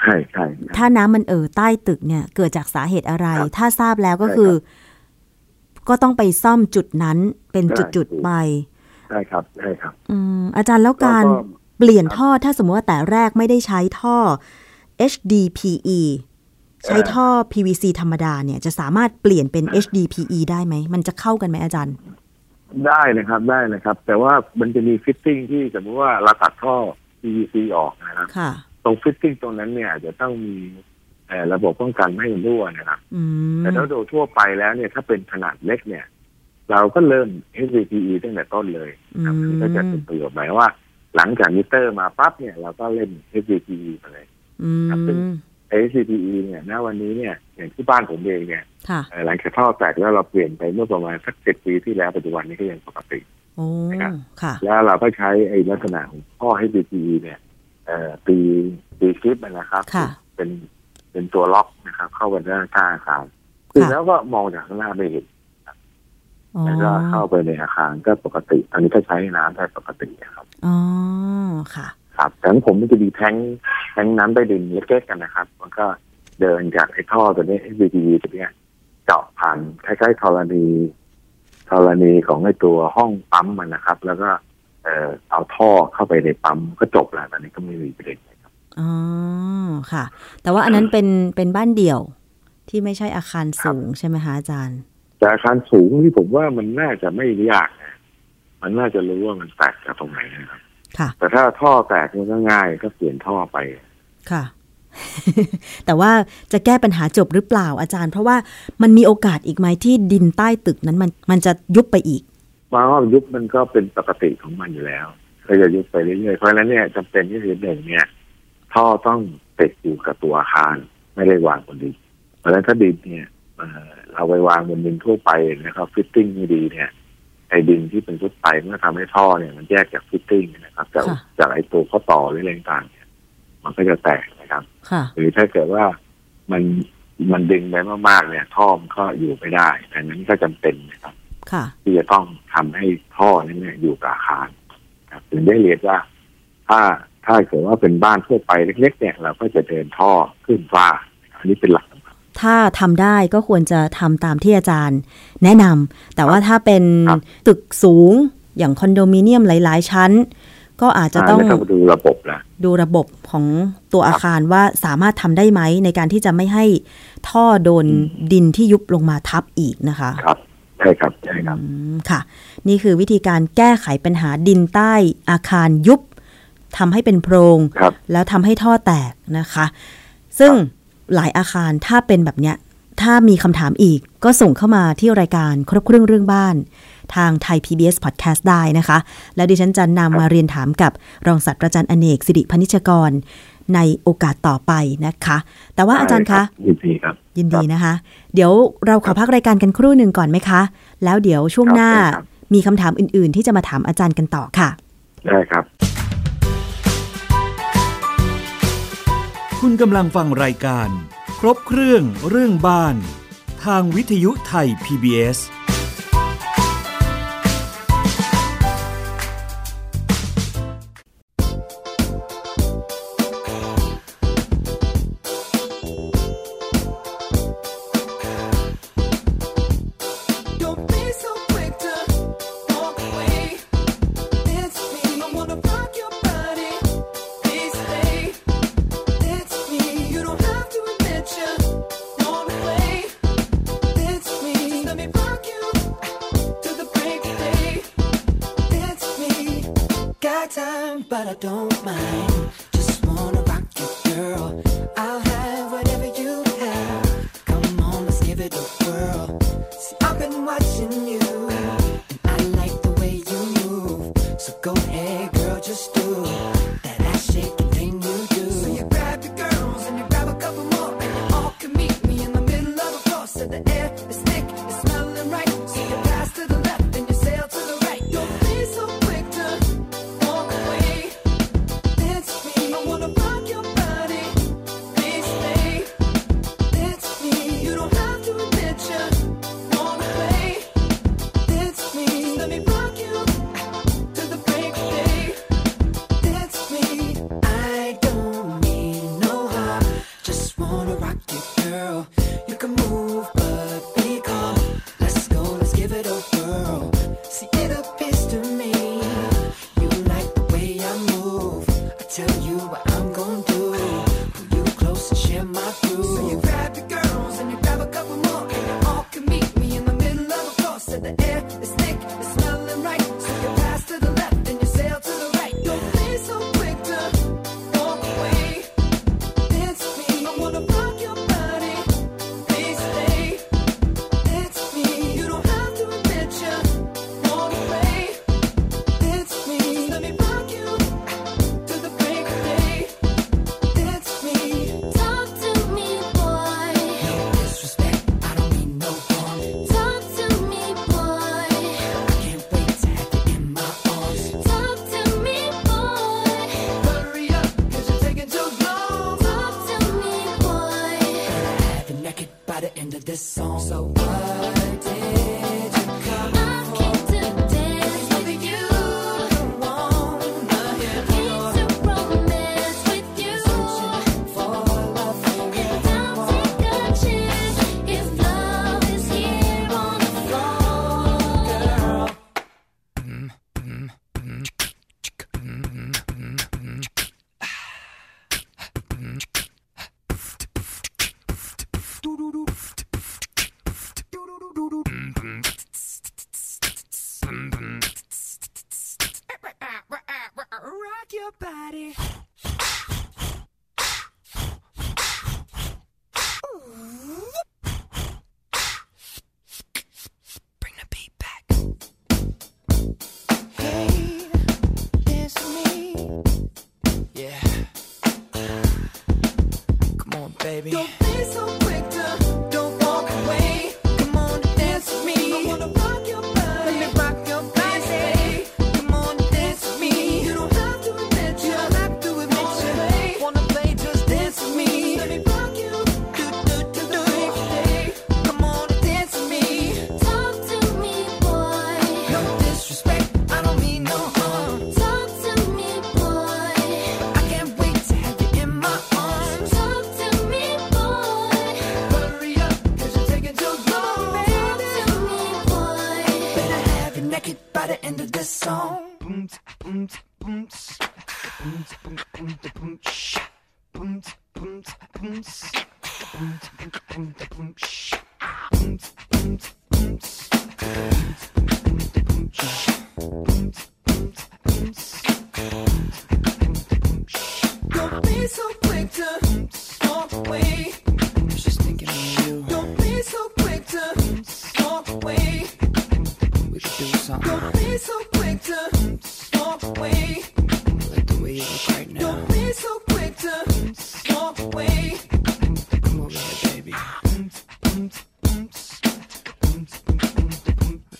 ใช่ใช่ถ้าน้ำมันเอ่อใต้ตึกเนี่ย เกิดจากสาเหตุอะไรครับถ้าทราบแล้วก็ใช่คือครับก็ต้องไปซ่อมจุดนั้นเป็นใช่จุดถูกๆไปใช่ครับใช่ครับ อืมอาจารย์แล้วการแล้วก็เปลี่ยนครับท่อถ้าสมมติว่าแต่แรกไม่ได้ใช้ท่อ HDPE ใช้ท่อ PVC ธรรมดาเนี่ยจะสามารถเปลี่ยนเป็น HDPE ได้ไหม มันจะเข้ากันไหมอาจารย์ ได้นะครับได้นะครับ แต่ว่ามันจะมี fitting ที่สมมติว่าเราตัดท่อ PVC ออกนะครับค่ะตรง fitting ตรงนั้นเนี่ยอาจจะต้องมีเอ่อระบบป้องกันไม่ให้มันรั่วนะครับอืมแต่ถ้าโดยทั่วไปแล้วเนี่ยถ้าเป็นขนาดเล็กเนี่ย เราก็เริ่ม HDPE ตั้งแต่ต้นเลยอืครับมก็จะเป็นประโยชน์หมายว่า หลังจากมิเตอร์มาปั๊บเนี่ยเราก็เล่น HDPE ไปเลยอืครับซึ่ง ม HDPE เนี่ยณวันนี้เนี่ยอย่างที่บ้านผมเองเนี่ยค่ะเอ่อหลังจากท่อแตกแล้วเราเปลี่ยนไปเมื่อประมาณสักเจ็ดปีที่แล้วปัจจุบันนี้ก็ยังปกติโอ้นะครับค่ะแล้วเราก็ใช้ไอ้ลักษณะของท่อ HDPE เนี่ยเอ่อตีตีคลิปนะครับค่ะเป็นเป็นตัวล็อกนะครับ เข้าไปด้านข้างอาคารคือแล้วก็มองจากข้างหน้าไม่เห็นอ๋อแล้วก็เข้าไปในอาคารก็ปกติตอนนี้ก็ใช้น้ำได้ปกตินะครับอ๋อค่ะ ครับแต่ของผมมันจะมีแทงค์แทงค์น้ำใต้ดินเล็กๆกันนะครับ มันก็เดินจากไอ้ท่อตัวนี้ SBT ตัวเนี้ยเจาะผ่านคล้ายๆธรณีธรณีของไอ้ตัวห้องปั๊มมันนะครับ แล้วก็เอ่อเอาท่อเข้าไปในปั๊มก็จบแล้วตอนนี้ก็ไม่มีประเด็นอะไรครับอ๋อค่ะ แต่ว่าอันนั้นเป็นเป็นบ้านเดี่ยวที่ไม่ใช่อาคารสูงใช่ไหมคะอาจารย์ แต่อาคารสูงที่ผมว่ามันน่าจะไม่ยากนะมันน่าจะรู้ว่ามันแตกจากตรงไหนนะครับ ค่ะ แต่ถ้าท่อแตกมันก็ง่ายก็เปลี่ยนท่อไป ค่ะ แต่ว่าจะแก้ปัญหาจบหรือเปล่าอาจารย์ เพราะว่ามันมีโอกาสอีกไหมที่ดินใต้ตึกนั้นมันมันจะยุบไปอีกมาว่ายุบมันก็เป็นปกติของมันอยู่แล้วก็จะยุบไปเรื่อยๆเพราะฉะนั้นเนี่ยจำเป็นที่คือหนึ่งเนี่ยท่อต้องติดอยู่กับตัวอาคารไม่ได้วางบนดินเพราะฉะนั้นถ้าดินเนี่ยเอ่อเราไปวางบนดินทั่วไปนะครับ fitting ไม่ดีเนี่ย ไอ้ดินที่มันทรุดไปมันก็ทำให้ท่อเนี่ยมันแยกจาก fitting นะครับจากค่ะจากไอ้ตัวข้อต่อหรืออะไรต่างๆเนี่ยมันก็จะแตกนะครับค่ะหรือถ้าเกิดว่ามันมันดึงไปมากๆเนี่ย ท่อมันก็อยู่ไม่ได้ดังนั้นก็จำเป็นนะครับค่ะที่จะต้องทำให้ท่อนั้นเนี่ยอยู่กับอาคารครับถึงได้เรียนว่า ถ้าถ้าเกิดว่าเป็นบ้านทั่วไปเล็ก ๆ เนี่ย เราก็จะเดินท่อขึ้นฟ้า อันนี้เป็นหลัก ถ้าทำได้ก็ควรจะทำตามที่อาจารย์ แนะนำแต่ว่าถ้าเป็นครับตึกสูงอย่างคอนโดมิเนียมหลาย ๆ ชั้น ก็อาจจะต้องแล้วก็มาดูระบบละดูระบบของตัวอาคารว่าสามารถทำได้ไหมในการที่จะไม่ให้ท่อโดนดินที่ยุบลงมาทับอีกนะคะครับใช่ครับใช่ครับอืมค่ะ นี่คือวิธีการแก้ไขปัญหาดินใต้อาคารยุบทำให้เป็นโพรงครับแล้วทำให้ท่อแตกนะคะ ซึ่ง หลายอาคารถ้าเป็นแบบเนี้ย ถ้ามีคำถามอีกก็ส่งเข้ามาที่รายการครบเครื่องเรื่องบ้าน ทางไทย PBS Podcast ได้นะคะ แล้วดิฉันจะนำมาเรียนถามกับรองศาสตราจารย์อเนกสิริพนิชกร ในโอกาสต่อไปนะคะ แต่ว่าอาจารย์คะยินดีครับ ยินดีนะคะ เดี๋ยวเราขอพักรายการกันครู่หนึ่งก่อนไหมคะ แล้วเดี๋ยวช่วงหน้าครับมีคำถามอื่น ๆ ที่จะมาถามอาจารย์กันต่อค่ะ ได้ครับ คุณกำลังฟังรายการ ครบเครื่องเรื่องบ้าน ทางวิทยุไทย PBS See, it appears to me.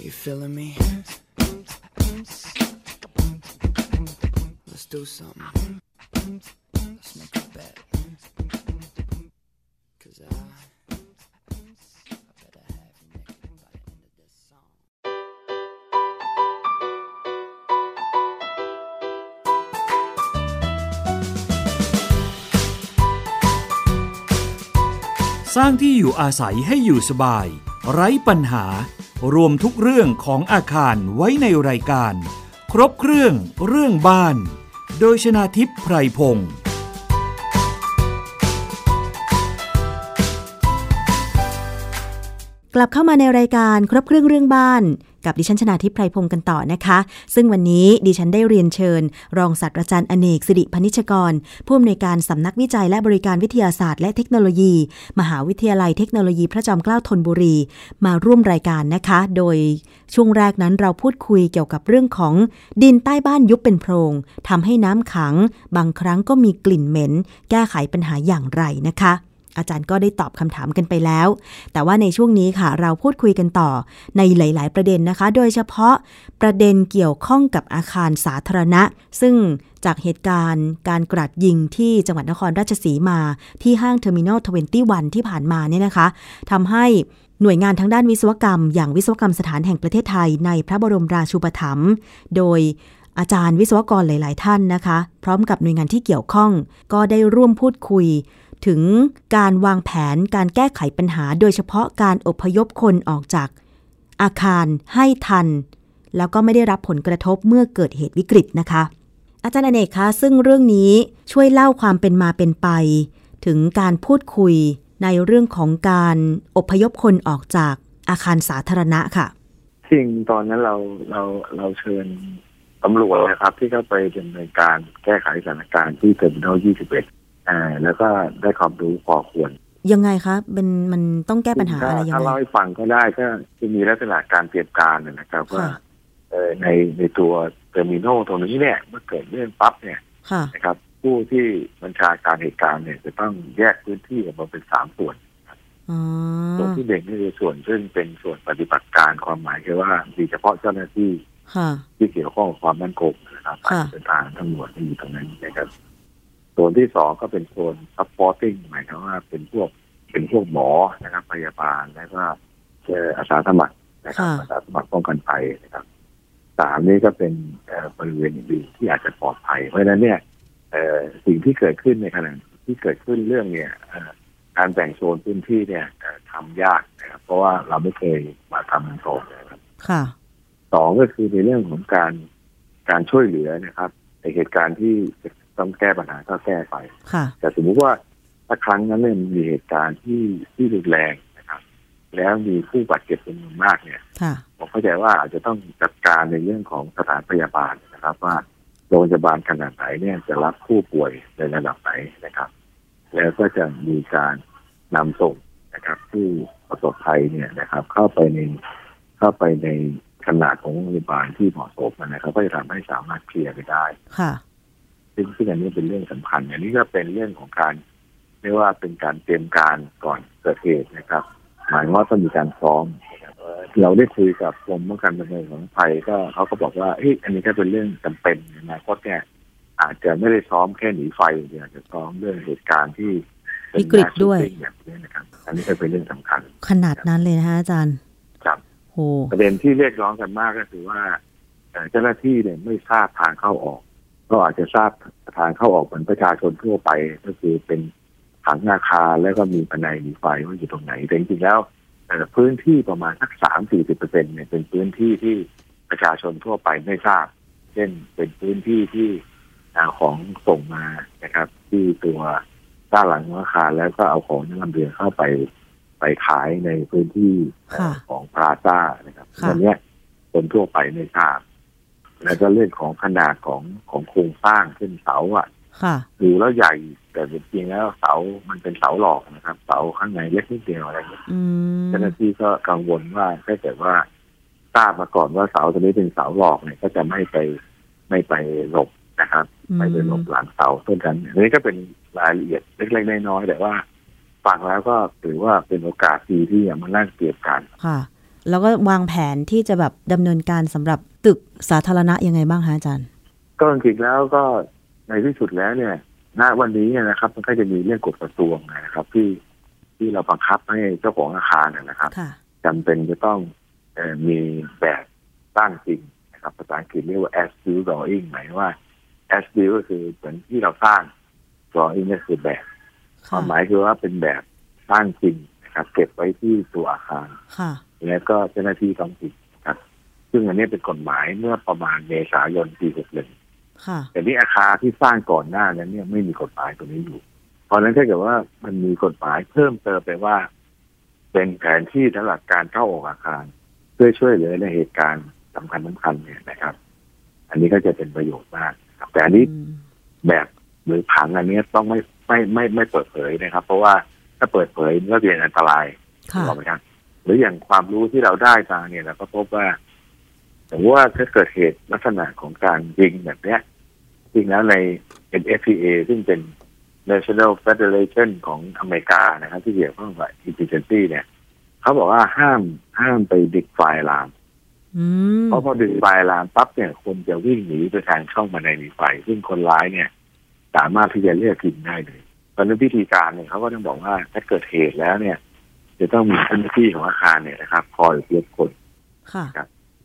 you feeling me? Let's do something. Let's make a bet. Cause I, I better have you naked by the end of this song. สร้างที่อยู่อาศัยให้อยู่สบาย ไร้ปัญหา รวมทุกเรื่องของอาคารไว้ในรายการ ครบเครื่องเรื่องบ้าน โดยชนาทิพย์ไพรพงศ์กลับเข้ามาในรายการครบเครื่องเรื่องบ้าน กับดิฉันชนาทิพไพรพงศ์กันต่อนะคะ ซึ่งวันนี้ดิฉันได้เรียนเชิญ รองศาสตราจารย์อเนกสิริพนิชกร ผู้อำนวยการสำนักวิจัยและบริการวิทยาศาสตร์และเทคโนโลยี มหาวิทยาลัยเทคโนโลยีพระจอมเกล้าธนบุรี มาร่วมรายการนะคะ โดยช่วงแรกนั้นเราพูดคุยเกี่ยวกับเรื่องของดินใต้บ้านยุบเป็นโพรงทำให้น้ำขัง บางครั้งก็มีกลิ่นเหม็น แก้ไขปัญหาอย่างไรนะคะ อาจารย์ก็ได้ตอบคำถามกันไปแล้ว แต่ว่าในช่วงนี้ค่ะ เราพูดคุยกันต่อในหลาย ๆ ประเด็นนะคะ โดยเฉพาะประเด็นเกี่ยวข้องกับอาคารสาธารณะ ซึ่งจากเหตุการณ์การกราดยิงที่จังหวัดนครราชสีมาที่ห้าง Terminal 21 ที่ผ่านมาเนี่ยนะคะทำให้หน่วยงานทางด้านวิศวกรรม อย่างวิศวกรรมสถานแห่งประเทศไทยในพระบรมราชูปถัมภ์โดยอาจารย์วิศวกรหลาย ๆ ท่านนะคะ พร้อมกับหน่วยงานที่เกี่ยวข้อง ก็ได้ร่วมพูดคุย ถึงการวางแผนการแก้ไขปัญหา โดยเฉพาะการอพยพคนออกจากอาคารให้ทัน แล้วก็ไม่ได้รับผลกระทบเมื่อเกิดเหตุวิกฤตนะคะ อาจารย์อเนกคะซึ่งเรื่องนี้ช่วยเล่าความเป็นมาเป็นไป ถึงการพูดคุยในเรื่องของการอพยพคนออกจากอาคารสาธารณะค่ะสิ่งตอนนั้นเราเราเราเชิญตำรวจนะครับ ที่เข้าไปดำเนินการแก้ไขสถานการณ์ที่ Terminal 21 อ่าแล้วก็ได้ความรู้พอควร ยังไงคะเป็นมันต้องแก้ปัญหาอะไรยังถ้าไงเล่าให้ฟังก็ได้ก็จะมีลักษณะการเตรียมการนะครับว่าค่ะเอ่อในในตัว Terminal ตรงนี้เนี่ยเมื่อเกิดเรื่องปั๊บเนี่ยค่ะนะครับผู้ที่บัญชาการเหตุการณ์เนี่ยจะต้องแยกพื้นที่ออกมาเป็นสามส่วนอ๋อส่วนที่หนึ่งนี่คือส่วนซึ่งเป็นส่วนปฏิบัติการความหมายคือว่ามีเฉพาะเจ้าหน้าที่ค่ะที่เกี่ยวข้องกับความมั่นคงนะครับค่ะเป็นทางตำรวจที่อยู่ตรงนั้นนะครับ ส่วนที่สองก็เป็นโซน supporting หมายความว่าเป็นพวกเป็นพวกหมอนะครับ พยาบาลแล้วก็เอ่ออาสาสมัครนะครับค่ะอาสาสมัครป้องกันภัยนะครับสามนี่ก็เป็นเอ่อบริเวณอื่นๆที่อาจจะปลอดภัย เพราะฉะนั้นเนี่ยเอ่อสิ่งที่เกิดขึ้นในขณะที่เกิดขึ้นเรื่องเนี่ยเอ่อการแบ่งโซนพื้นที่เนี่ยเอ่อทำยากนะครับ เพราะว่าเราไม่เคยมาทำมันก่อนนะครับค่ะสองก็คือในเรื่องของการการช่วยเหลือนะครับในเหตุการณ์ที่จะ ต้องแก้ปัญหาก็แก้ไป ค่ะ แต่สมมุติว่าถ้าครั้งนั้นเนี่ยมีเหตุการณ์ที่ที่รุนแรงนะครับ แล้วมีผู้บาดเจ็บจำนวนมากเนี่ยค่ะผมเข้าใจว่าอาจจะต้องจัดการในเรื่องของสถานพยาบาลนะครับ ว่าโรงพยาบาลขนาดไหนเนี่ยจะรับผู้ป่วยในระดับไหนนะครับ แล้วก็จะมีการนำส่งนะครับผู้ประสบภัยเนี่ยนะครับ เข้าไปในเข้าไปในขนาดของโรงพยาบาลที่เหมาะสมนะครับ ก็จะทำให้สามารถเคลียร์ไปได้ค่ะ ซึ่งซึ่งอันนี้เป็นเรื่องสำคัญ อันนี้ก็เป็นเรื่องของการเรียกว่าเป็นการเตรียมการก่อนเกิดเหตุนะครับ หมายว่าต้องมีการซ้อมนะครับเอ่อเราได้คุยกับกรมป้องกันบรรเทาของภัยก็เขาก็บอกว่าเฮ้ยอันนี้ก็เป็นเรื่องจำเป็นในอนาคตเนี่ยอาจจะไม่ได้ซ้อมแค่หนีไฟอย่างเดียวอาจจะซ้อมเรื่องเหตุการณ์ที่เป็นวิกฤตด้วย mass shooting แบบนี้นะครับ อันนี้ก็เป็นเรื่องสำคัญ ขนาดนั้นเลยนะคะอาจารย์ครับโหประเด็นที่เรียกร้องกันมากก็คือว่าเอ่อเจ้าหน้าที่เนี่ยไม่ทราบทางเข้าออก ก็อาจจะทราบทางเข้าออกเหมือนประชาชนทั่วไป ก็คือเป็นผังอาคารแล้วก็มีภายในมีไฟว่าอยู่ตรงไหนแต่จริงๆแล้วเอ่อพื้นที่ประมาณสักสามสี่สิบเปอร์เซ็นเนี่ยเป็นพื้นที่ที่ประชาชนทั่วไปไม่ทราบ เช่นเป็นพื้นที่ที่อ่าของส่งมานะครับ ที่ตัวด้านหลังของอาคารแล้วก็เอาของนั่งลำเรือเข้าไปไปขายในพื้นที่เอ่อค่ะของพราซ่านะครับค่ะวันเนี้ยคนทั่วไปไม่ทราบ แล้วก็เรื่องของขนาดของของโครงสร้างเช่นเสาอะค่ะดูแล้วใหญ่แต่จริงๆแล้วเสามันเป็นเสาหลอกนะครับ เสาข้างในเล็กนิดเดียวอะไรเงี้ยอืมเจ้าหน้าที่ก็กังวลว่าถ้าเกิดว่าทราบมาก่อนว่าเสาตัวนี้เป็นเสาหลอกเนี่ยก็จะไม่ไปไม่ไปหลบนะครับไม่ไปหลบหลังเสาต้นนั้นอันนี้ก็เป็นรายละเอียดเล็กๆน้อยๆแต่ว่าฟังแล้วก็ถือว่าเป็นโอกาสดีที่จะมานั่งเตรียมการค่ะ แล้วก็วางแผนที่จะแบบดำเนินการสำหรับตึกสาธารณะยังไงบ้างคะอาจารย์ ก็จริงๆแล้วก็ในที่สุดแล้วเนี่ยณวันนี้เนี่ยนะครับ มันก็จะมีเรื่องกฎกระทรวงนะครับ ที่ที่เราบังคับให้เจ้าของอาคารนะนะครับค่ะจำเป็นจะต้องเออมีแบบสร้างจริงนะครับภาษาอังกฤษเรียกว่า as built drawing หมายว่า as built ก็คือเหมือนที่เราสร้าง drawing ก็คือแบบคค่ะวามหมายคือว่าเป็นแบบสร้างจริงนะครับ เก็บไว้ที่ตัวอาคารค่ะ แล้วก็เจ้าหน้าที่ท้องถิ่นนะครับ ซึ่งอันนี้เป็นกฎหมายเมื่อประมาณเมษายนปี61ค่ะแต่นี่อาคารที่สร้างก่อนหน้านั้นเนี่ยไม่มีกฎหมายตรงนี้อยู่ เพราะฉะนั้นถ้าเกิดว่ามันมีกฎหมายเพิ่มเติมไปว่า เป็นแผนที่สำหรับการเข้าออกอาคาร เพื่อช่วยเหลือในเหตุการณ์สำคัญสำคัญเนี่ยนะครับ อันนี้ก็จะเป็นประโยชน์มากครับแต่อันนี้อืมแบบหรือผังอันนี้ต้องไม่ไม่ไม่ไม่เปิดเผยนะครับ เพราะว่าถ้าเปิดเผยมันก็เป็นอันตรายค่ะถูกไหมครับ หรืออย่างความรู้ที่เราได้มาเนี่ยเราก็พบว่าสมมติว่าถ้าเกิดเหตุลักษณะของการยิงแบบเนี้ยจริงแล้วใน NFPA ซึ่งเป็น National Federation ของอเมริกานะครับ ที่เกี่ยวข้องกับ intelligence เนี่ยเขาบอกว่าห้ามห้ามไปดึกไฟลามอืมเพราะพอดึงไฟลามปั๊บเนี่ยคนจะวิ่งหนีไปทางช่องบันไดหนีไฟ ซึ่งคนร้ายเนี่ย สามารถที่จะเลือกกินได้เลยตอนนั้นวิธีการเนี่ยเขาก็ต้องบอกว่าถ้าเกิดเหตุแล้วเนี่ย จะต้องมีเจ้าหน้าที่ของอาคารเนี่ยนะครับ คอยเลือกคนค่ะ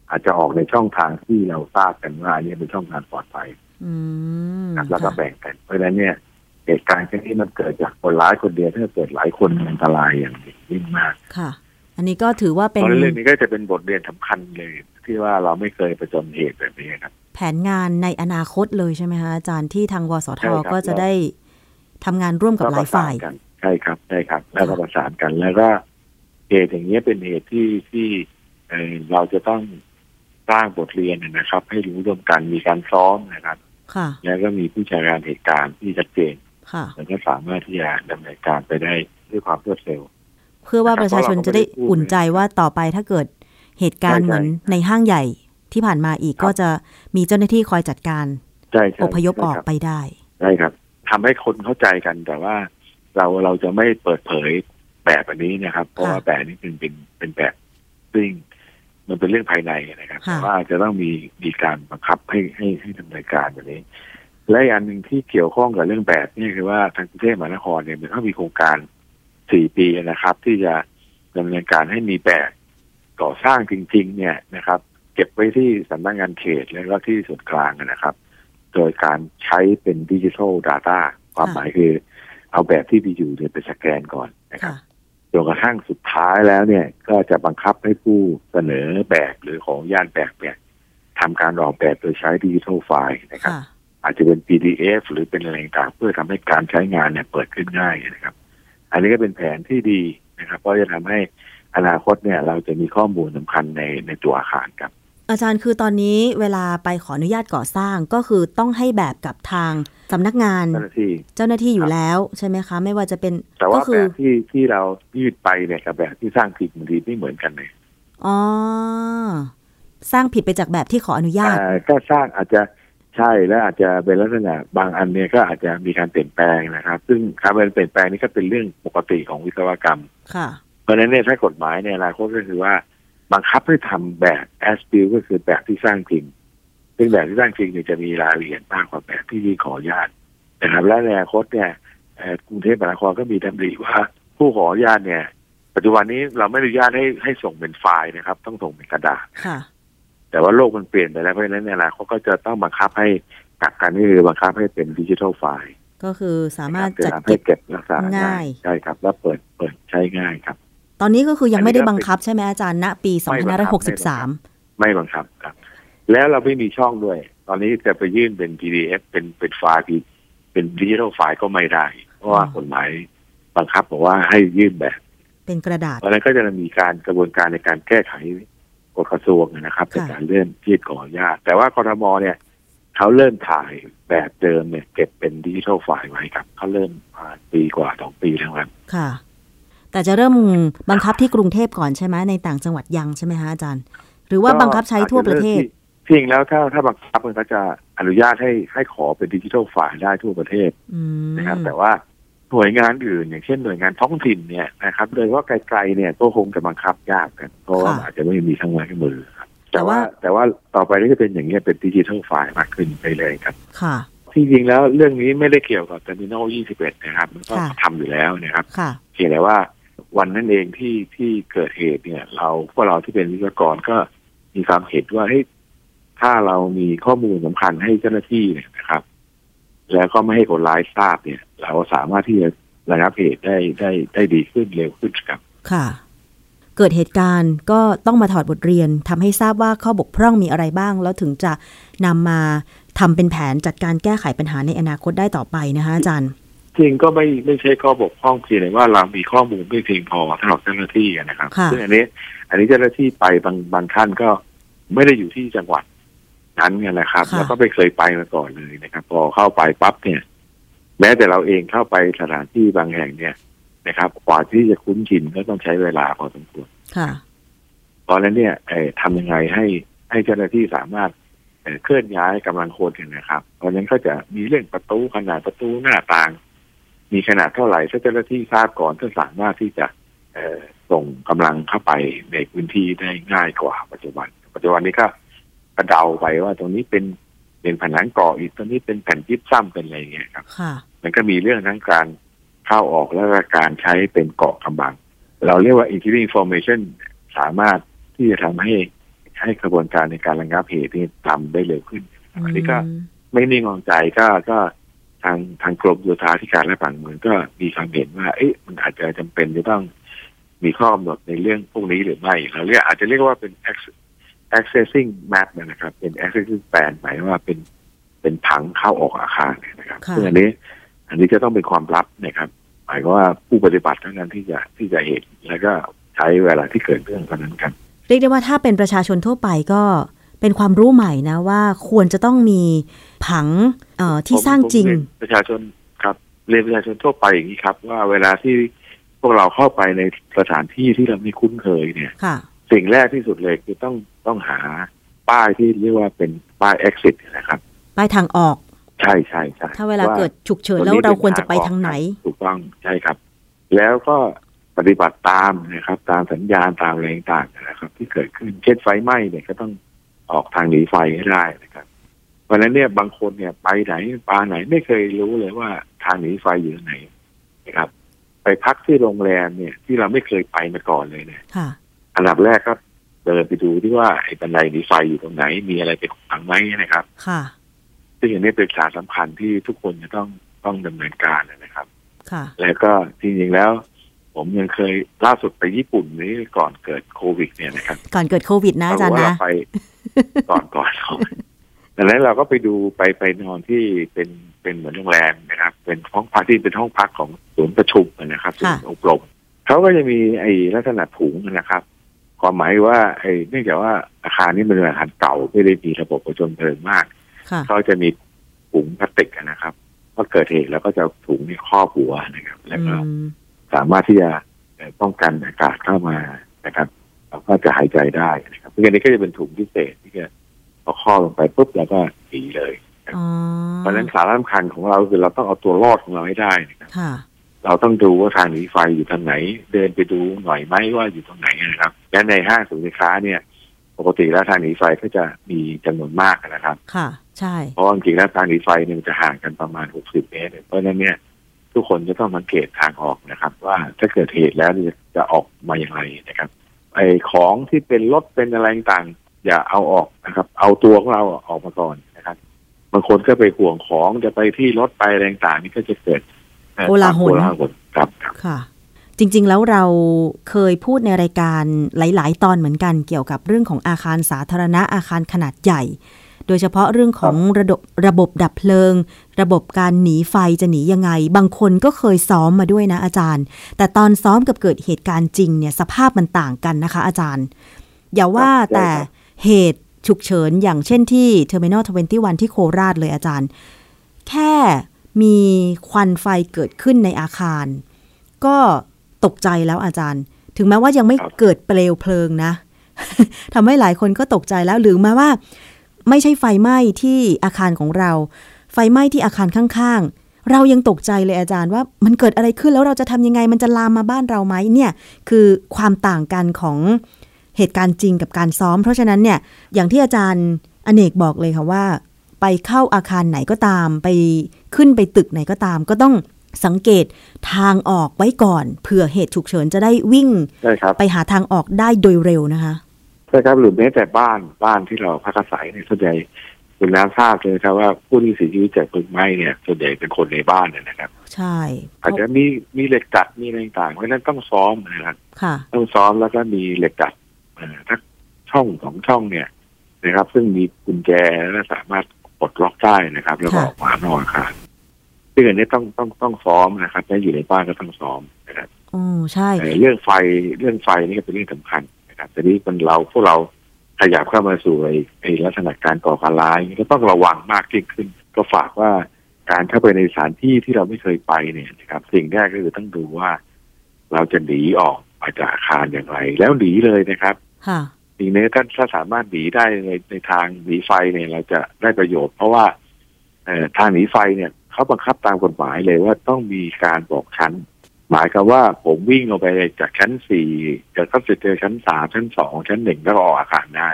อาจจะออกในช่องทางที่เราทราบกันว่าอันนี้เป็นช่องทางปลอดภัยอืมครับแล้วก็ค่ะแบ่งกันเพราะฉะนั้นเนี่ยเหตุการณ์เช่นนี้มันเกิดจากคนร้ายคนเดียวถ้าเกิดหลายคนมันอันตรายอย่างยิ่งมากค่ะ อันนี้ก็ถือว่าเพเป็นราะฉะนั้นเรื่องนี้ก็จะเป็นบทเรียนสำคัญเลย ที่ว่าเราไม่เคยประจนเหตุแบบนี้ครับ แผนงานในอนาคตเลยใช่ไหมคะอาจารย์ที่ทางวสทใช่ครับก็จะได้ทำงานร่วมกับหลายฝ่ายก็ประสนกัน ใช่ครับใช่ครับ แล้วก็ประสานกันแล้วก็เหตุอย่างเงี้ยเป็นเหตุที่ที่เอ่อเราจะต้องสร้างบทเรียนนะครับ ให้รู้ร่วมกันมีการซ้อมนะครับค่ะแล้วก็มีผู้จัดการเหตุการณ์ที่ชัดเจนค่ะแล้วก็สามารถที่จะดำเนินการไปได้ด้วยความรวดเร็ว เพื่อว่านะครับประชาชนเพราะเราก็จะได้ไม่ได้พูดอุ่นใจว่าต่อไปถ้าเกิดเหตุการณ์ใช่เหมือนใช่ในห้างใหญ่ที่ผ่านมาอีกครับก็จะมีเจ้าหน้าที่คอยจัดการใช่ใช่อพยพออกใช่ครับไปได้ใช่ครับทำให้คนเข้าใจกันแต่ว่า เราเราจะไม่เปิดเผยแบบอันนี้นะครับ เพราะว่าแบบนี้เป็นเป็นเป็นแบบซึ่งมันเป็นเรื่องภายในนะครับค่ะแต่ว่าจะต้องมีมีการบังคับให้ให้ให้ดำเนินการแบบนี้ และอีกอันหนึ่งที่เกี่ยวข้องกับเรื่องแบบนี่คือว่าทางกรุงเทพมหานครเนี่ยมันเขามีโครงการสี่ปีนะครับ ที่จะดำเนินการให้มีแบบก่อสร้างจริง ๆ เนี่ยนะครับ เก็บไว้ที่สำนักงานเขตแล้วก็ที่ส่วนกลางนะครับ โดยการใช้เป็นดิจิทัล Data ความหมายคือ เอาแบบที่มีอยู่เนี่ยไปสแกนก่อนนะครับค่ะจนกระทั่งสุดท้ายแล้วเนี่ย ก็จะบังคับให้ผู้เสนอแบบหรือของย่านแบบเนี่ยทำการออกแบบโดยใช้ดิจิทัลไฟล์นะครับค่ะอาจจะเป็น PDF หรือเป็นอะไรต่างๆเพื่อทำให้การใช้งานเนี่ยเปิดขึ้นง่ายนะครับ อันนี้ก็เป็นแผนที่ดีนะครับ เพราะจะทำให้อนาคตเนี่ย เราจะมีข้อมูลสำคัญในในตัวอาคารครับ อาจารย์คือตอนนี้เวลาไปขออนุญาตก่อสร้างก็คือต้องให้แบบกับทางสำนักงานเจ้าหน้าที่เจ้าหน้าที่อคยู่รับแล้วใช่ไหมคะ ไม่ว่าจะเป็นแต่ก็ว่าคืแบอบที่ที่เรายืดไปเนี่ยกับแบบที่สร้างผิดบางทีไม่เหมือนกันเลยอ๋อสร้างผิดไปจากแบบที่ขออนุญาตอ่าก็สร้างอาจจะใช่แล้วอาจจะเป็นลักษณะบางอันเนี่ยก็อาจจะมีการเปลี่ยนแปลงนะครับ ซึ่งการเปลี่ยนแปลงนี่ก็เป็นเรื่องปกติของวิศวกรรมค่ะเพราะฉะนั้นเนี่ยถ้ากฎหมายในอนาคตก็คือว่า บังคับให้ทำแบบ as built ก็คือแบบที่สร้างจริงซึ่งแบบที่สร้างจริงเนี่ยจะมีรายละเอียดมากกว่าแบบที่ขออนุญาตนะครับและในอนาคตเนี่ยเอ่อกรุงเทพมหานครก็มีดำริว่า ผู้ขออนุญาตเนี่ย ปัจจุบันนี้เราไม่อนุญาตให้ให้ส่งเป็นไฟล์นะครับ ต้องส่งเป็นกระดาษค่ะแต่ว่าโลกมันเปลี่ยนไปแล้วเพราะฉะนั้นในอนาคตก็จะต้องบังคับให้กักกันนี่คือบังคับให้เป็นดิจิทัลไฟล์ก็คือสามารถจะจัดทำให้เก็บเก็บรักษาง่าง่ายยใช่ครับ แล้วเปิดเปิดใช้ง่ายครับ ตอนนี้ก็คือยังอันนี้ไม่ได้ก็เป็นบังคับใช่ไหมอาจารย์ณปีไม่บังคับไม่บังคับ2563 ไม่บังคับครับ แล้วเราไม่มีช่องด้วย ตอนนี้จะไปยื่นเป็น PDF เป็นเป็นไฟล์เป็นดิจิทัลไฟล์ก็ไม่ได้ เพราะว่าอ๋อกฎหมายบังคับบอกว่าให้ยื่นแบบ เป็นกระดาษเพราะฉะนั้นก็จะมีการกระบวนการในการแก้ไขกฎกระทรวงนะครับในค่ะการเลื่อนยื่นขออนุญาตแต่ว่ากรทมเนี่ยเขาเริ่มถ่ายแบบเดิมเนี่ยเก็บเป็นดิจิทัลไฟล์ไว้ครับเขาเริ่มมาปีกว่าสองปีแล้วครับค่ะ แต่จะเริ่มบังคับที่กรุงเทพก่อนใช่ไหมในต่างจังหวัดยังใช่ไหมฮะอาจารย์ หรือว่าบังคับใช้ทั่วประเทศจริงแล้วถ้าถ้าบังคับมันก็จะอนุญาตให้ให้ขอเป็นดิจิทัลไฟล์ได้ทั่วประเทศอืมนะครับ แต่ว่าหน่วยงานอื่น อย่างเช่นหน่วยงานท้องถิ่นเนี่ยนะครับโดยเฉพาะไกลๆเนี่ยก็คงจะบังคับยากกันเพราะว่าอาจจะไม่มีทั้งไม้ทั้งมือครับแต่ว่าแต่ว่าต่อไปก็จะเป็นอย่างนี้ยเป็นดิจิทัลไฟล์มากขึ้นไปเลยครับ ค่ะ ที่จริงแล้วเรื่องนี้ไม่ได้เกี่ยวกับ Terminal 21 นะครับ มันก็ค่ะทำอยู่แล้วนะครับค่ะเพียงแต่ว่า วันนั้นเองที่ที่เกิดเหตุเนี่ย เราพวกเราที่เป็นวิศวกรก็มีความเห็นว่าเฮ้ยถ้าเรามีข้อมูลสำคัญให้เจ้าหน้าที่เนี่ยนะครับ แล้วก็ไม่ให้คนร้ายทราบเนี่ย เราสามารถที่จะระงับเหตุได้ได้ได้ดีขึ้นเร็วขึ้นครับ ค่ะ เกิดเหตุการณ์ก็ต้องมาถอดบทเรียนทำให้ทราบว่าข้อบกพร่องมีอะไรบ้าง แล้วถึงจะนำมาทำเป็นแผนจัดการแก้ไขปัญหาในอนาคตได้ต่อไปนะคะอาจารย์ จริงก็ไม่ไม่ใช่ข้อบกพร่องเพียงแต่ว่าเรามีข้อมูลไม่เพียงพอสำหรับเจ้าหน้าที่นะครับค่ะ ซึ่งอันนี้ อันนี้เจ้าหน้าที่ไปบางบางท่านก็ไม่ได้อยู่ที่จังหวัดนั้นเนี่ยนะครับ ค่ะ แล้วก็ไม่เคยไปมาก่อนเลยนะครับ พอเข้าไปปั๊บเนี่ย แม้แต่เราเองเข้าไปสถานที่บางแห่งเนี่ยนะครับกว่าที่จะคุ้นชินก็ต้องใช้เวลาพอสมควร ค่ะ เพราะฉะนั้นเนี่ยเอ่อทำยังไงให้ให้เจ้าหน้าที่สามารถเอ่อเคลื่อนย้ายกำลังคนกันนะครับ เพราะฉะนั้นก็จะมีเรื่องประตูขนาดประตูหน้าต่าง มีขนาดเท่าไหร่ถ้าเจ้าหน้าที่ทราบก่อนก็สามารถที่จะเอ่อส่งกำลังเข้าไปในพื้นที่ได้ง่ายกว่า ปัจจุบัน ปัจจุบันนี้ก็กระเดาไปว่าตรงนี้เป็นเป็นผนังก่ออีกตรงนี้เป็นแผ่นยิบซ้ำเป็นอะไรอย่างเงี้ยครับค่ะมันก็มีเรื่องทั้งการเข้าออกและก็การใช้เป็นเกาะกำบัง เราเรียกว่า interior information สามารถที่จะทำให้ให้กระบวนการในการระงับเหตุนี่ทำได้เร็วขึ้น อันนี้ก็อืมไม่นิ่งนอนใจก็ก็ ทางทางกรมโยธาธิการและผังเมืองก็มีความเห็นว่า เอ๊ะมันอาจจะจำเป็นจะต้องมีข้อกำหนดในเรื่องพวกนี้หรือไม่เราเรียกอาจจะเรียกว่าเป็น ex- accessing map เนยนะครับ เป็น accessing plan หมายว่าเป็นเป็นผังเข้าออกอาคารเนี่ยนะครับค่ะซึ่งอันนี้ อันนี้จะต้องเป็นความลับนะครับ หมายความว่าผู้ปฏิบัติเท่านั้นที่จะที่จะเห็นแล้วก็ใช้เวลาที่เกิดเรื่องเท่านั้นครับเรียกได้ว่าถ้าเป็นประชาชนทั่วไปก็ เป็นความรู้ใหม่นะว่าควรจะต้องมีผังเอ่อที่ผมสร้างจริงผมเยนประชาชนครับเรียนประชาชนทั่วไปอย่างนี้ครับ ว่าเวลาที่พวกเราเข้าไปในสถานที่ที่เราไม่คุ้นเคยเนี่ยค่ะสิ่งแรกที่สุดเลยคือต้องต้องหาป้ายที่เรียกว่าเป็นป้าย exit นะครับไปทางออก ใช่ใช่ใช่ถ้าเวลาเกิดฉุกเฉินตงแล้วนี้เราป็นควรจะไปทางไหนออกครับถูกต้องใช่ครับ แล้วก็ปฏิบัติตามนะครับ ตามสัญญาณตามอะไรต่างๆนะครับ ที่เกิดขึ้นเช่นไฟไหม้เนี่ยก็ต้อง ออกทางหนีไฟให้ได้นะครับ เพราะฉะนั้นเนี่ยบางคนเนี่ยไปไหนปาไหนไม่เคยรู้เลยว่าทางหนีไฟอยู่ตรงไหนนะครับ ไปพักที่โรงแรมเนี่ย ที่เราไม่เคยไปมาก่อนเลยเนี่ยค่ะอันดับแรกก็เดินไปดูที่ว่าไอ้บันไดหนีไฟอยู่ตรงไหน มีอะไรไปขวางไหมนะครับ ค่ะซึ่งอันนี้เป็นสารสำคัญที่ทุกคนจะต้องต้องดำเนินการนะครับ ค่ะ แล้วก็จริงๆแล้ว ผมยังเคยล่าสุดไปญี่ปุ่นนี้ก่อนเกิดโควิด เนี่ยนะครับ ก่อนเกิดโควิดนะอาจารย์เว่นะไป ก่อนก่อนก่อนดังนั้นเราก็ไปดูไปไปนอนที่เป็นเป็นเหมือนโรงแรมนะครับ เป็นห้องพักที่เป็นห้องพักของศูนย์ประชุมนะครับศูนย์อบรมเขาก็จะมีไอ้ลักษณะถุงนะครับความหมายว่าไอ้เนื่องจากว่าอาคารนี้เป็นอาคารเก่าไม่ได้มีระบบประจนเพลิงมากค่ะเขาจะมีถุงพลาสติกอะนะครับพอเกิดเหตุแล้วก็จะเอาถุงนี่ครอบหัวนะครับ แล้วก็อืมสามารถที่จะเอ่อป้องกันอากาศเข้ามานะครับ เราก็จะหายใจได้นะครับเพราะงั้นนี้ก็จะเป็นถุงพิเศษที่จะพอครอบลงไปปุ๊บแล้วก็หนีเลยอ๋อเพราะฉะนั้นสาระสำคัญของเราคือเราต้องเอาตัวรอดของเราให้ได้นะครับค่ะเราต้องดูว่าทางหนีไฟอยู่ทางไหน เดินไปดูหน่อยไหมว่าอยู่ตรงไหนนะครับและในห้างสินค้าเนี่ย ปกติแล้วทางหนีไฟก็จะมีจำนวนมากนะครับ ค่ะ ใช่เพราะว่าจริงๆแล้วทางหนีไฟเนี่ยมันจะห่างกันประมาณ60เมตรเพราะฉะนั้นเนี่ยทุกคนจะต้องสังเกตทางออกนะครับ ว่าถ้าเกิดเหตุแล้วเนี่ยจะออกมาอย่างไรนะครับ ไอ้ของที่เป็นรถเป็นอะไรต่างๆอย่าเอาออกนะครับ เอาตัวของเราออกมาก่อนนะครับบางคนก็ไปห่วงของจะไปที่รถไปอะไรต่างๆนี่ก็จะเกิดเอ่อโกลาหลโกลาหลครับครับค่ะ จริง ๆ แล้วเราเคยพูดในรายการหลาย ๆ ตอนเหมือนกันเกี่ยวกับเรื่องของอาคารสาธารณะอาคารขนาดใหญ่โดยเฉพาะเรื่องของระบบระบบดับเพลิง ระบบการหนีไฟจะหนียังไง บางคนก็เคยซ้อมมาด้วยนะอาจารย์ แต่ตอนซ้อมกับเกิดเหตุการณ์จริงเนี่ยสภาพมันต่างกันนะคะ อาจารย์ อย่าว่าครับแต่ใช่ครับเหตุฉุกเฉินอย่างเช่นที่ Terminal 21ที่โคราชเลยอาจารย์ แค่มีควันไฟเกิดขึ้นในอาคาร ก็ตกใจแล้วอาจารย์ ถึงแม้ว่ายังไม่ครับเกิดเปลวเพลิงนะทำให้หลายคนก็ตกใจแล้วหรือแม้ว่า ไม่ใช่ไฟไหม้ที่อาคารของเรา ไฟไหม้ที่อาคารข้างๆ เรายังตกใจเลยอาจารย์ว่ามันเกิดอะไรขึ้นแล้วเราจะทำยังไง มันจะลามมาบ้านเราไหมเนี่ยคือความต่างกันของเหตุการณ์จริงกับการซ้อม เพราะฉะนั้นเนี่ยอย่างที่อาจารย์อเนกบอกเลยค่ะว่า ไปเข้าอาคารไหนก็ตาม ไปขึ้นไปตึกไหนก็ตาม ก็ต้องสังเกตทางออกไว้ก่อนเผื่อเหตุฉุกเฉินจะได้วิ่งใช่ครับไปหาทางออกได้โดยเร็วนะคะ ใช่ครับหรือแม้แต่บ้านบ้านที่เราพักอาศัยเนี่ยส่วนใหญ่คุณน้ำทราบเลยครับว่าผู้ที่เสียชีวิตจากเพลิงไหม้เนี่ย ส่วนใหญ่เป็นคนในบ้านเนี่ยนะครับ ใช่ อาจจะมีมีเหล็กดัดมีอะไรต่างๆเพราะฉะนั้นต้องซ้อมนะครับค่ะต้องซ้อมแล้วก็มีเหล็กดัดเอ่อทักช่องสองช่องเนี่ยนะครับ ซึ่งมีกุญแจและสามารถปลดล็อกได้นะครับ แล้วก็ค่ะออกมานอกอาคารซึ่งอันนี้ต้องต้องต้องซ้อมนะครับถ้าอยู่ในบ้านก็ต้องซ้อมนะครับโอ้ใช่เอ่อเรื่องไฟเรื่องไฟนี่ก็เป็นเรื่องสำคัญ นะครับแต่นี้มันเราพวกเราขยับเข้ามาสู่ไอ้ไอ้ลักษณะการก่อการร้ายนี่ก็ต้องระวังมากยิ่งขึ้น ก็ฝากว่าการเข้าไปในสถานที่ที่เราไม่เคยไปเนี่ยนะครับ สิ่งแรกก็คือต้องดูว่า เราจะหนีออกมาจากอาคารอย่างไร แล้วหนีเลยนะครับค่ะทีนี้ถ้าถ้าสามารถหนีได้ในในทางหนีไฟเนี่ยเราจะได้ประโยชน์ เพราะว่าเอ่อทางหนีไฟเนี่ยเขาบังคับตามกฎหมายเลยว่าต้องมีการบอกชั้น หมายความว่าผมวิ่งลงไปจากชั้นสี่จะก็จะเจอชั้นสามชั้นสองชั้นหนึ่งแล้วก็ออกอาคารได้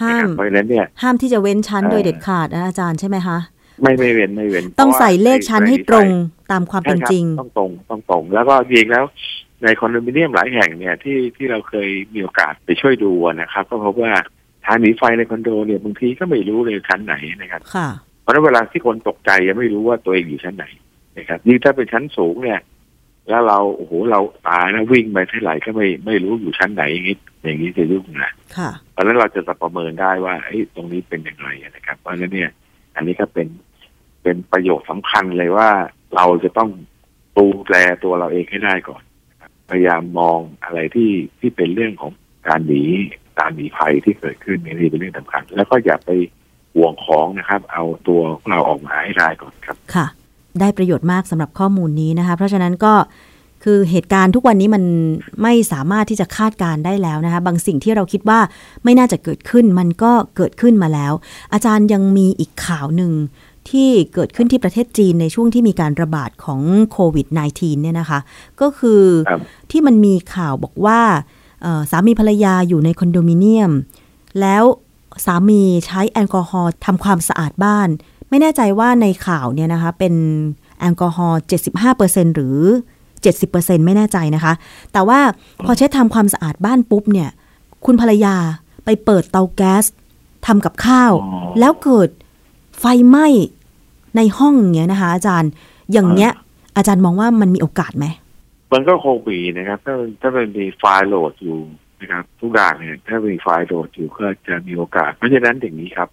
ห้านะครับมเพราะฉะนั้นเนี่ยห้ามที่จะเว้นชั้นเอ่อโดยเด็ดขาดนะอาจารย์ใช่ไหมคะไม่ไม่เว้นไม่เว้นต้องพราะว่าใส่เลขชั้นให้ตรงใช่ตามความใช่เป็นครับจริง ต้องตรงต้องตรง แล้วก็จริงแล้ว ในคอนโดมิเนียมหลายแห่งเนี่ยที่ที่เราเคยมีโอกาสไปช่วยดูนะครับ ก็พบว่าทางหนีไฟในคอนโดเนี่ยบางทีก็ไม่รู้เลยชั้นไหนนะครับค่ะเพราะฉะนั้นเวลาที่คนตกใจยังไม่รู้ว่าตัวเองอยู่ชั้นไหนนะครับยิ่งถ้าเป็นชั้นสูงเนี่ย แล้วเราโอ้โหเราตายนะวิ่งไปเท่าไหร่ก็ไม่ไม่รู้อยู่ชั้นไหนอย่างนี้อย่างนี้จะยุ่งนะค่ะเพราะฉะนั้นเราจะประเมินได้ว่าเอ้ยตรงนี้เป็นอย่างไรนะครับ เพราะฉะนั้นเนี่ย อันนี้ก็เป็นเป็นประโยชน์สำคัญเลยว่าเราจะต้องดูแลตัวเราเองให้ได้ก่อนนะครับพยายามมองอะไรที่ที่เป็นเรื่องของการหนีการหนีภัยที่เกิดขึ้นนี่เป็นเรื่องสำคัญ แล้วก็อย่าไปห่วงของนะครับ เอาตัวของเราออกมาให้ได้ก่อนครับค่ะ ได้ประโยชน์มากสำหรับข้อมูลนี้นะคะเพราะฉะนั้นก็คือเหตุการณ์ทุกวันนี้มันไม่สามารถที่จะคาดการได้แล้วนะคะ บางสิ่งที่เราคิดว่าไม่น่าจะเกิดขึ้นมันก็เกิดขึ้นมาแล้ว อาจารย์ยังมีอีกข่าวหนึ่งที่เกิดขึ้นที่ประเทศจีนในช่วงที่มีการระบาดของโควิด -19 เนี่ยนะคะ ก็คือที่มันมีข่าวบอกว่าสามีภรรยาอยู่ในคอนโดมิเนียม แล้วสามีใช้แอลกอฮอล์ทำความสะอาดบ้าน ไม่แน่ใจว่าในข่าวเนี่ยนะคะ เป็นแอลกอฮอล์75%หรือ 70%ไม่แน่ใจนะคะ แต่ว่าพอเช็ดทำความสะอาดบ้านปุ๊บเนี่ย คุณภรรยาไปเปิดเตาแก๊สทำกับข้าวอ๋อแล้วเกิดไฟไหม้ในห้องอย่างเงี้ยนะคะ อาจารย์อย่างเงี้ย อาจารย์มองว่ามันมีโอกาสไหม มันก็คงมีนะครับ ถ้าถ้ามันมีไฟล์โหลดอยู่นะครับ ทุกอย่างเนี่ยถ้ามีไฟล์โหลดอยู่ก็จะมีโอกาส เพราะฉะนั้นอย่างนี้ครับ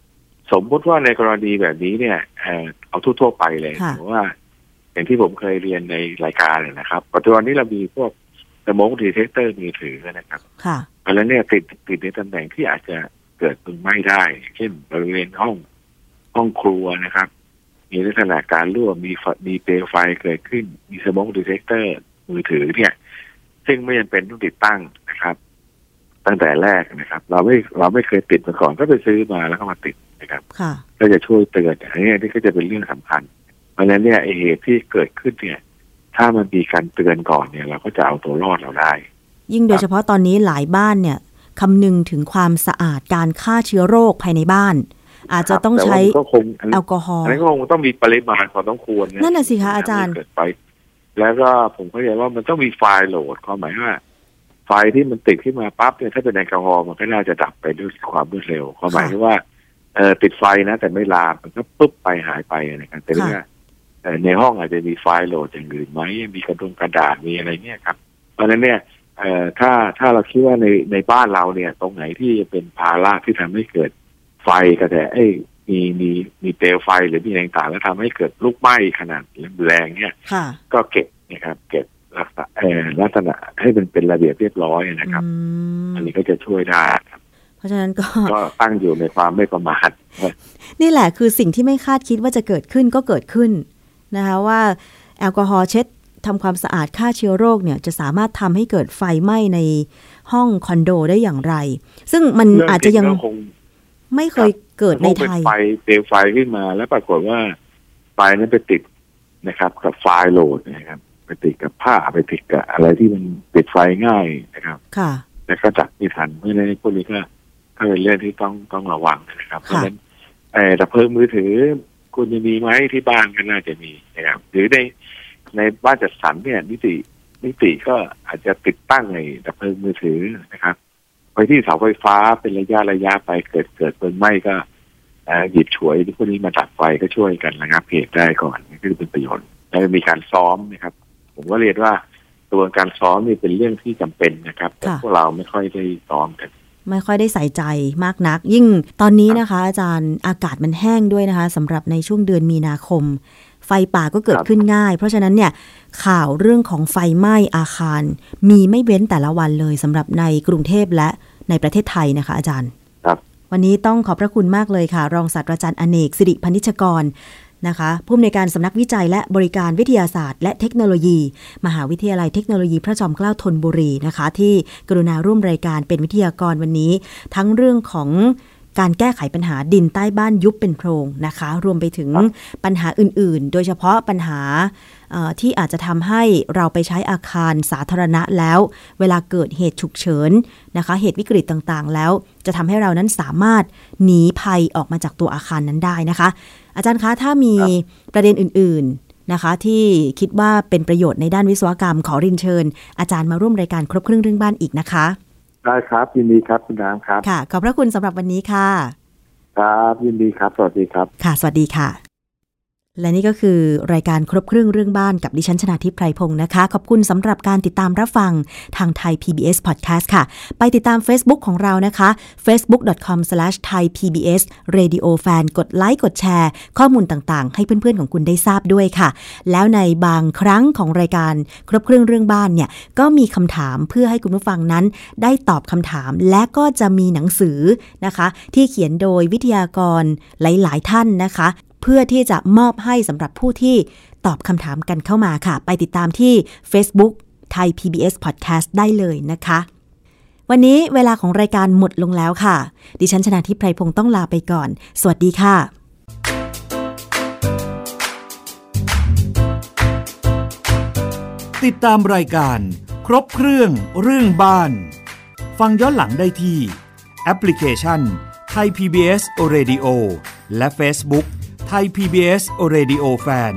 สมมติว่าในกรณีแบบนี้เนี่ยเอ่อเอาทั่วๆไปเลยค่ะเพราะว่า อย่างที่ผมเคยเรียนในรายการเนี่ยนะครับปัจจุบันนี้เรามีพวก smoke detector มือถือนะครับค่ะอันนั้นเนี่ยติดติดในตำแหน่งที่อาจจะเกิดเพลิงไหม้ได้ เช่นบริเวณห้องห้องครัวนะครับ มีลักษณะการรั่วมีไฟมีเปลวไฟเกิดขึ้น มี smoke detector มือถือเนี่ย ซึ่งไม่จำเป็นต้องติดตั้งนะครับ ตั้งแต่แรกนะครับ เราไม่เราไม่เคยติดมาก่อนก็ไปซื้อมาแล้วก็มาติด นะครับค่ะก็จะช่วยเตือนอันนี้นี่ก็จะเป็นเรื่องสำคัญ เพราะฉะนั้นเนี่ยไอเหตุที่เกิดขึ้นเนี่ย ถ้ามันมีการเตือนก่อนเนี่ย เราก็จะเอาตัวรอดเราได้ ยิ่งโดยเฉพาะตอนนี้หลายบ้านเนี่ยคำนึงถึงความสะอาดการฆ่าเชื้อโรคภายในบ้าน อาจจะต้องแต่ว่าใช้มันก็คงอันแอนี้ลกอฮออัล์นนี้ก็คงต้องมีปริมาณพอต้องควรนั่นน่ะสิคะอาจารย์เกิดไป แล้วก็ผมเข้าใจว่ามันต้องมีไฟล์โหลดความหมายว่าไฟล์ที่มันติดขึ้นมาปั๊บเนี่ยถ้าเป็นแอลกอฮอล์มันก็น่าจะดับไปด้วยความรวดเร็วความหมายที่ว่า เออติดไฟนะ แต่ไม่ลามมันก็ปุ๊บไปหายไปนะครับแต่ว่าเอ่อในห้องอาจจะมีไฟล์โหลดอย่างอื่นไหมมีกระดงกระดาษมีอะไรเนี่ยครับ เพราะฉะนั้นเนี่ยเอ่อถ้าถ้าเราคิดว่าในในบ้านเราเนี่ย ตรงไหนที่จะเป็นภาระที่ทำให้เกิดไฟกระแสเอ้ยมีมีมีเปลวไฟหรือมีอะไรต่างๆแล้วทำให้เกิดลุกไหม้ขนาดแรงเนี่ยค่ะก็เก็บนะครับ เก็บลักษณะเอ่อลักษณะให้มันเป็นระเบียบเรียบร้อยนะครับอืมอันนี้ก็จะช่วยได้ครับ เพราะฉะนั้นก็ก็ตั้งอยู่ในความไม่ประมาทนี่แหละคือสิ่งที่ไม่คาดคิดว่าจะเกิดขึ้นก็เกิดขึ้นนะคะว่าแอลกอฮอล์เช็ดทำความสะอาดฆ่าเชื้อโรคเนี่ยจะสามารถทำให้เกิดไฟไหม้ในห้องคอนโดได้อย่างไร ซึ่งมันเรื่องอาจจะยังก็คงไม่เคยเกิดในคงเป็ไทนยไฟเปลวไฟขึ้นมา แล้วปรากฏว่าไฟนั้นไปติดนะครับ กับไฟล์โหลดนะครับ ไปติดกับผ้าไปติดกับอะไรที่มันติดไฟง่ายนะครับ ค่ะแล้วก็จับไม่ทันเพราะฉะนั้นพวกนี้ก็ ก็เป็นเรื่องที่ต้องต้องระวังนะครับ เพราะฉะนั้นเอ่อดับเพลิงมือถือคุณจะมีไหมที่บ้านก็น่าจะมีนะครับหรือในในบ้านจัดสรรเนี่ยนิตินิติก็อาจจะติดตั้งในดับเพลิงมือถือนะครับไปที่เสาไฟฟ้าเป็นระยะระยะไปเกิดเกิดเพลิงไหม้ก็เอ่อหยิบฉวยที่พวกนี้มาดับไฟก็ช่วยกันระงับเหตุได้ก่อนนี่คือเป็นประโยชน์แล้วมีการซ้อมนะครับ ผมก็เรียนว่ากระบวนการซ้อมนี่เป็นเรื่องที่จำเป็นนะครับ แต่ค่ะพวกเราไม่ค่อยได้ซ้อมกัน ไม่ค่อยได้ใส่ใจมากนัก ยิ่งตอนนี้นะคะ อาจารย์อากาศมันแห้งด้วยนะคะสำหรับในช่วงเดือนมีนาคม ไฟป่าก็เกิดครับขึ้นง่าย เพราะฉะนั้นเนี่ยข่าวเรื่องของไฟไหม้อาคาร มีไม่เว้นแต่ละวันเลยสำหรับในกรุงเทพและในประเทศไทยนะคะ อาจารย์ ครับ วันนี้ต้องขอบพระคุณมากเลยค่ะ รองศาสตราจารย์อเนกสิริพนิชกร นะคะผู้อำนวยการสำนักวิจัยและบริการวิทยาศาสตร์ และเทคโนโลยี มหาวิทยาลัยเทคโนโลยีพระจอมเกล้าธนบุรีนะคะ ที่กรุณาร่วมรายการเป็นวิทยากรวันนี้ ทั้งเรื่องของการแก้ไขปัญหาดินใต้บ้านยุบเป็นโพรงนะคะ รวมไปถึงปัญหาอื่นๆ โดยเฉพาะปัญหาที่อาจจะทำให้เราไปใช้อาคารสาธารณะแล้ว เวลาเกิดเหตุฉุกเฉินนะคะ เหตุวิกฤตต่างๆ แล้ว จะทำให้เรานั้นสามารถหนีภัยออกมาจากตัวอาคารนั้นได้นะคะ อาจารย์คะถ้ามีประเด็นอื่น ๆนะคะ ที่คิดว่าเป็นประโยชน์ในด้านวิศวกรรมขอเรินเชิญ อาจารย์มาร่วมรายการครบเครื่องเรื่องบ้านอีกนะคะ ได้ครับยินดีครับคุณน้ำครับค่ะขอบพระคุณสำหรับวันนี้ค่ะ ครับยินดีครับ สวัสดีครับ ค่ะ สวัสดีค่ะ และนี่ก็คือรายการครบเครื่องเรื่องบ้านกับดิฉันชนาทิพไพรพงศ์นะคะ ขอบคุณสำหรับการติดตามรับฟังทางไทย PBS Podcast ค่ะ ไปติดตาม Facebook ของเรานะคะ facebook.com/thaipbsradiofan กดไลค์กดแชร์ ข้อมูลต่างๆ ให้เพื่อนๆของคุณได้ทราบด้วยค่ะ แล้วในบางครั้งของรายการครบเครื่องเรื่องบ้านเนี่ยก็มีคำถามเพื่อให้คุณผู้ฟังนั้น ได้ตอบคำถามและก็จะมีหนังสือนะคะ ที่เขียนโดยวิทยากรหลาย ๆ ท่านนะคะ เพื่อที่จะมอบให้สำหรับผู้ที่ตอบคำถามกันเข้ามาค่ะ ไปติดตามที่ Facebook ไทย PBS Podcast ได้เลยนะคะ วันนี้เวลาของรายการหมดลงแล้วค่ะ ดิฉันชนะทิพไพรพงศ์ต้องลาไปก่อน สวัสดีค่ะ ติดตามรายการ ครบเครื่อง เรื่องบ้าน ฟังย้อนหลังได้ที่ แอปพลิเคชันไทย PBS Radio และ Facebook ไทย PBS Radio Fan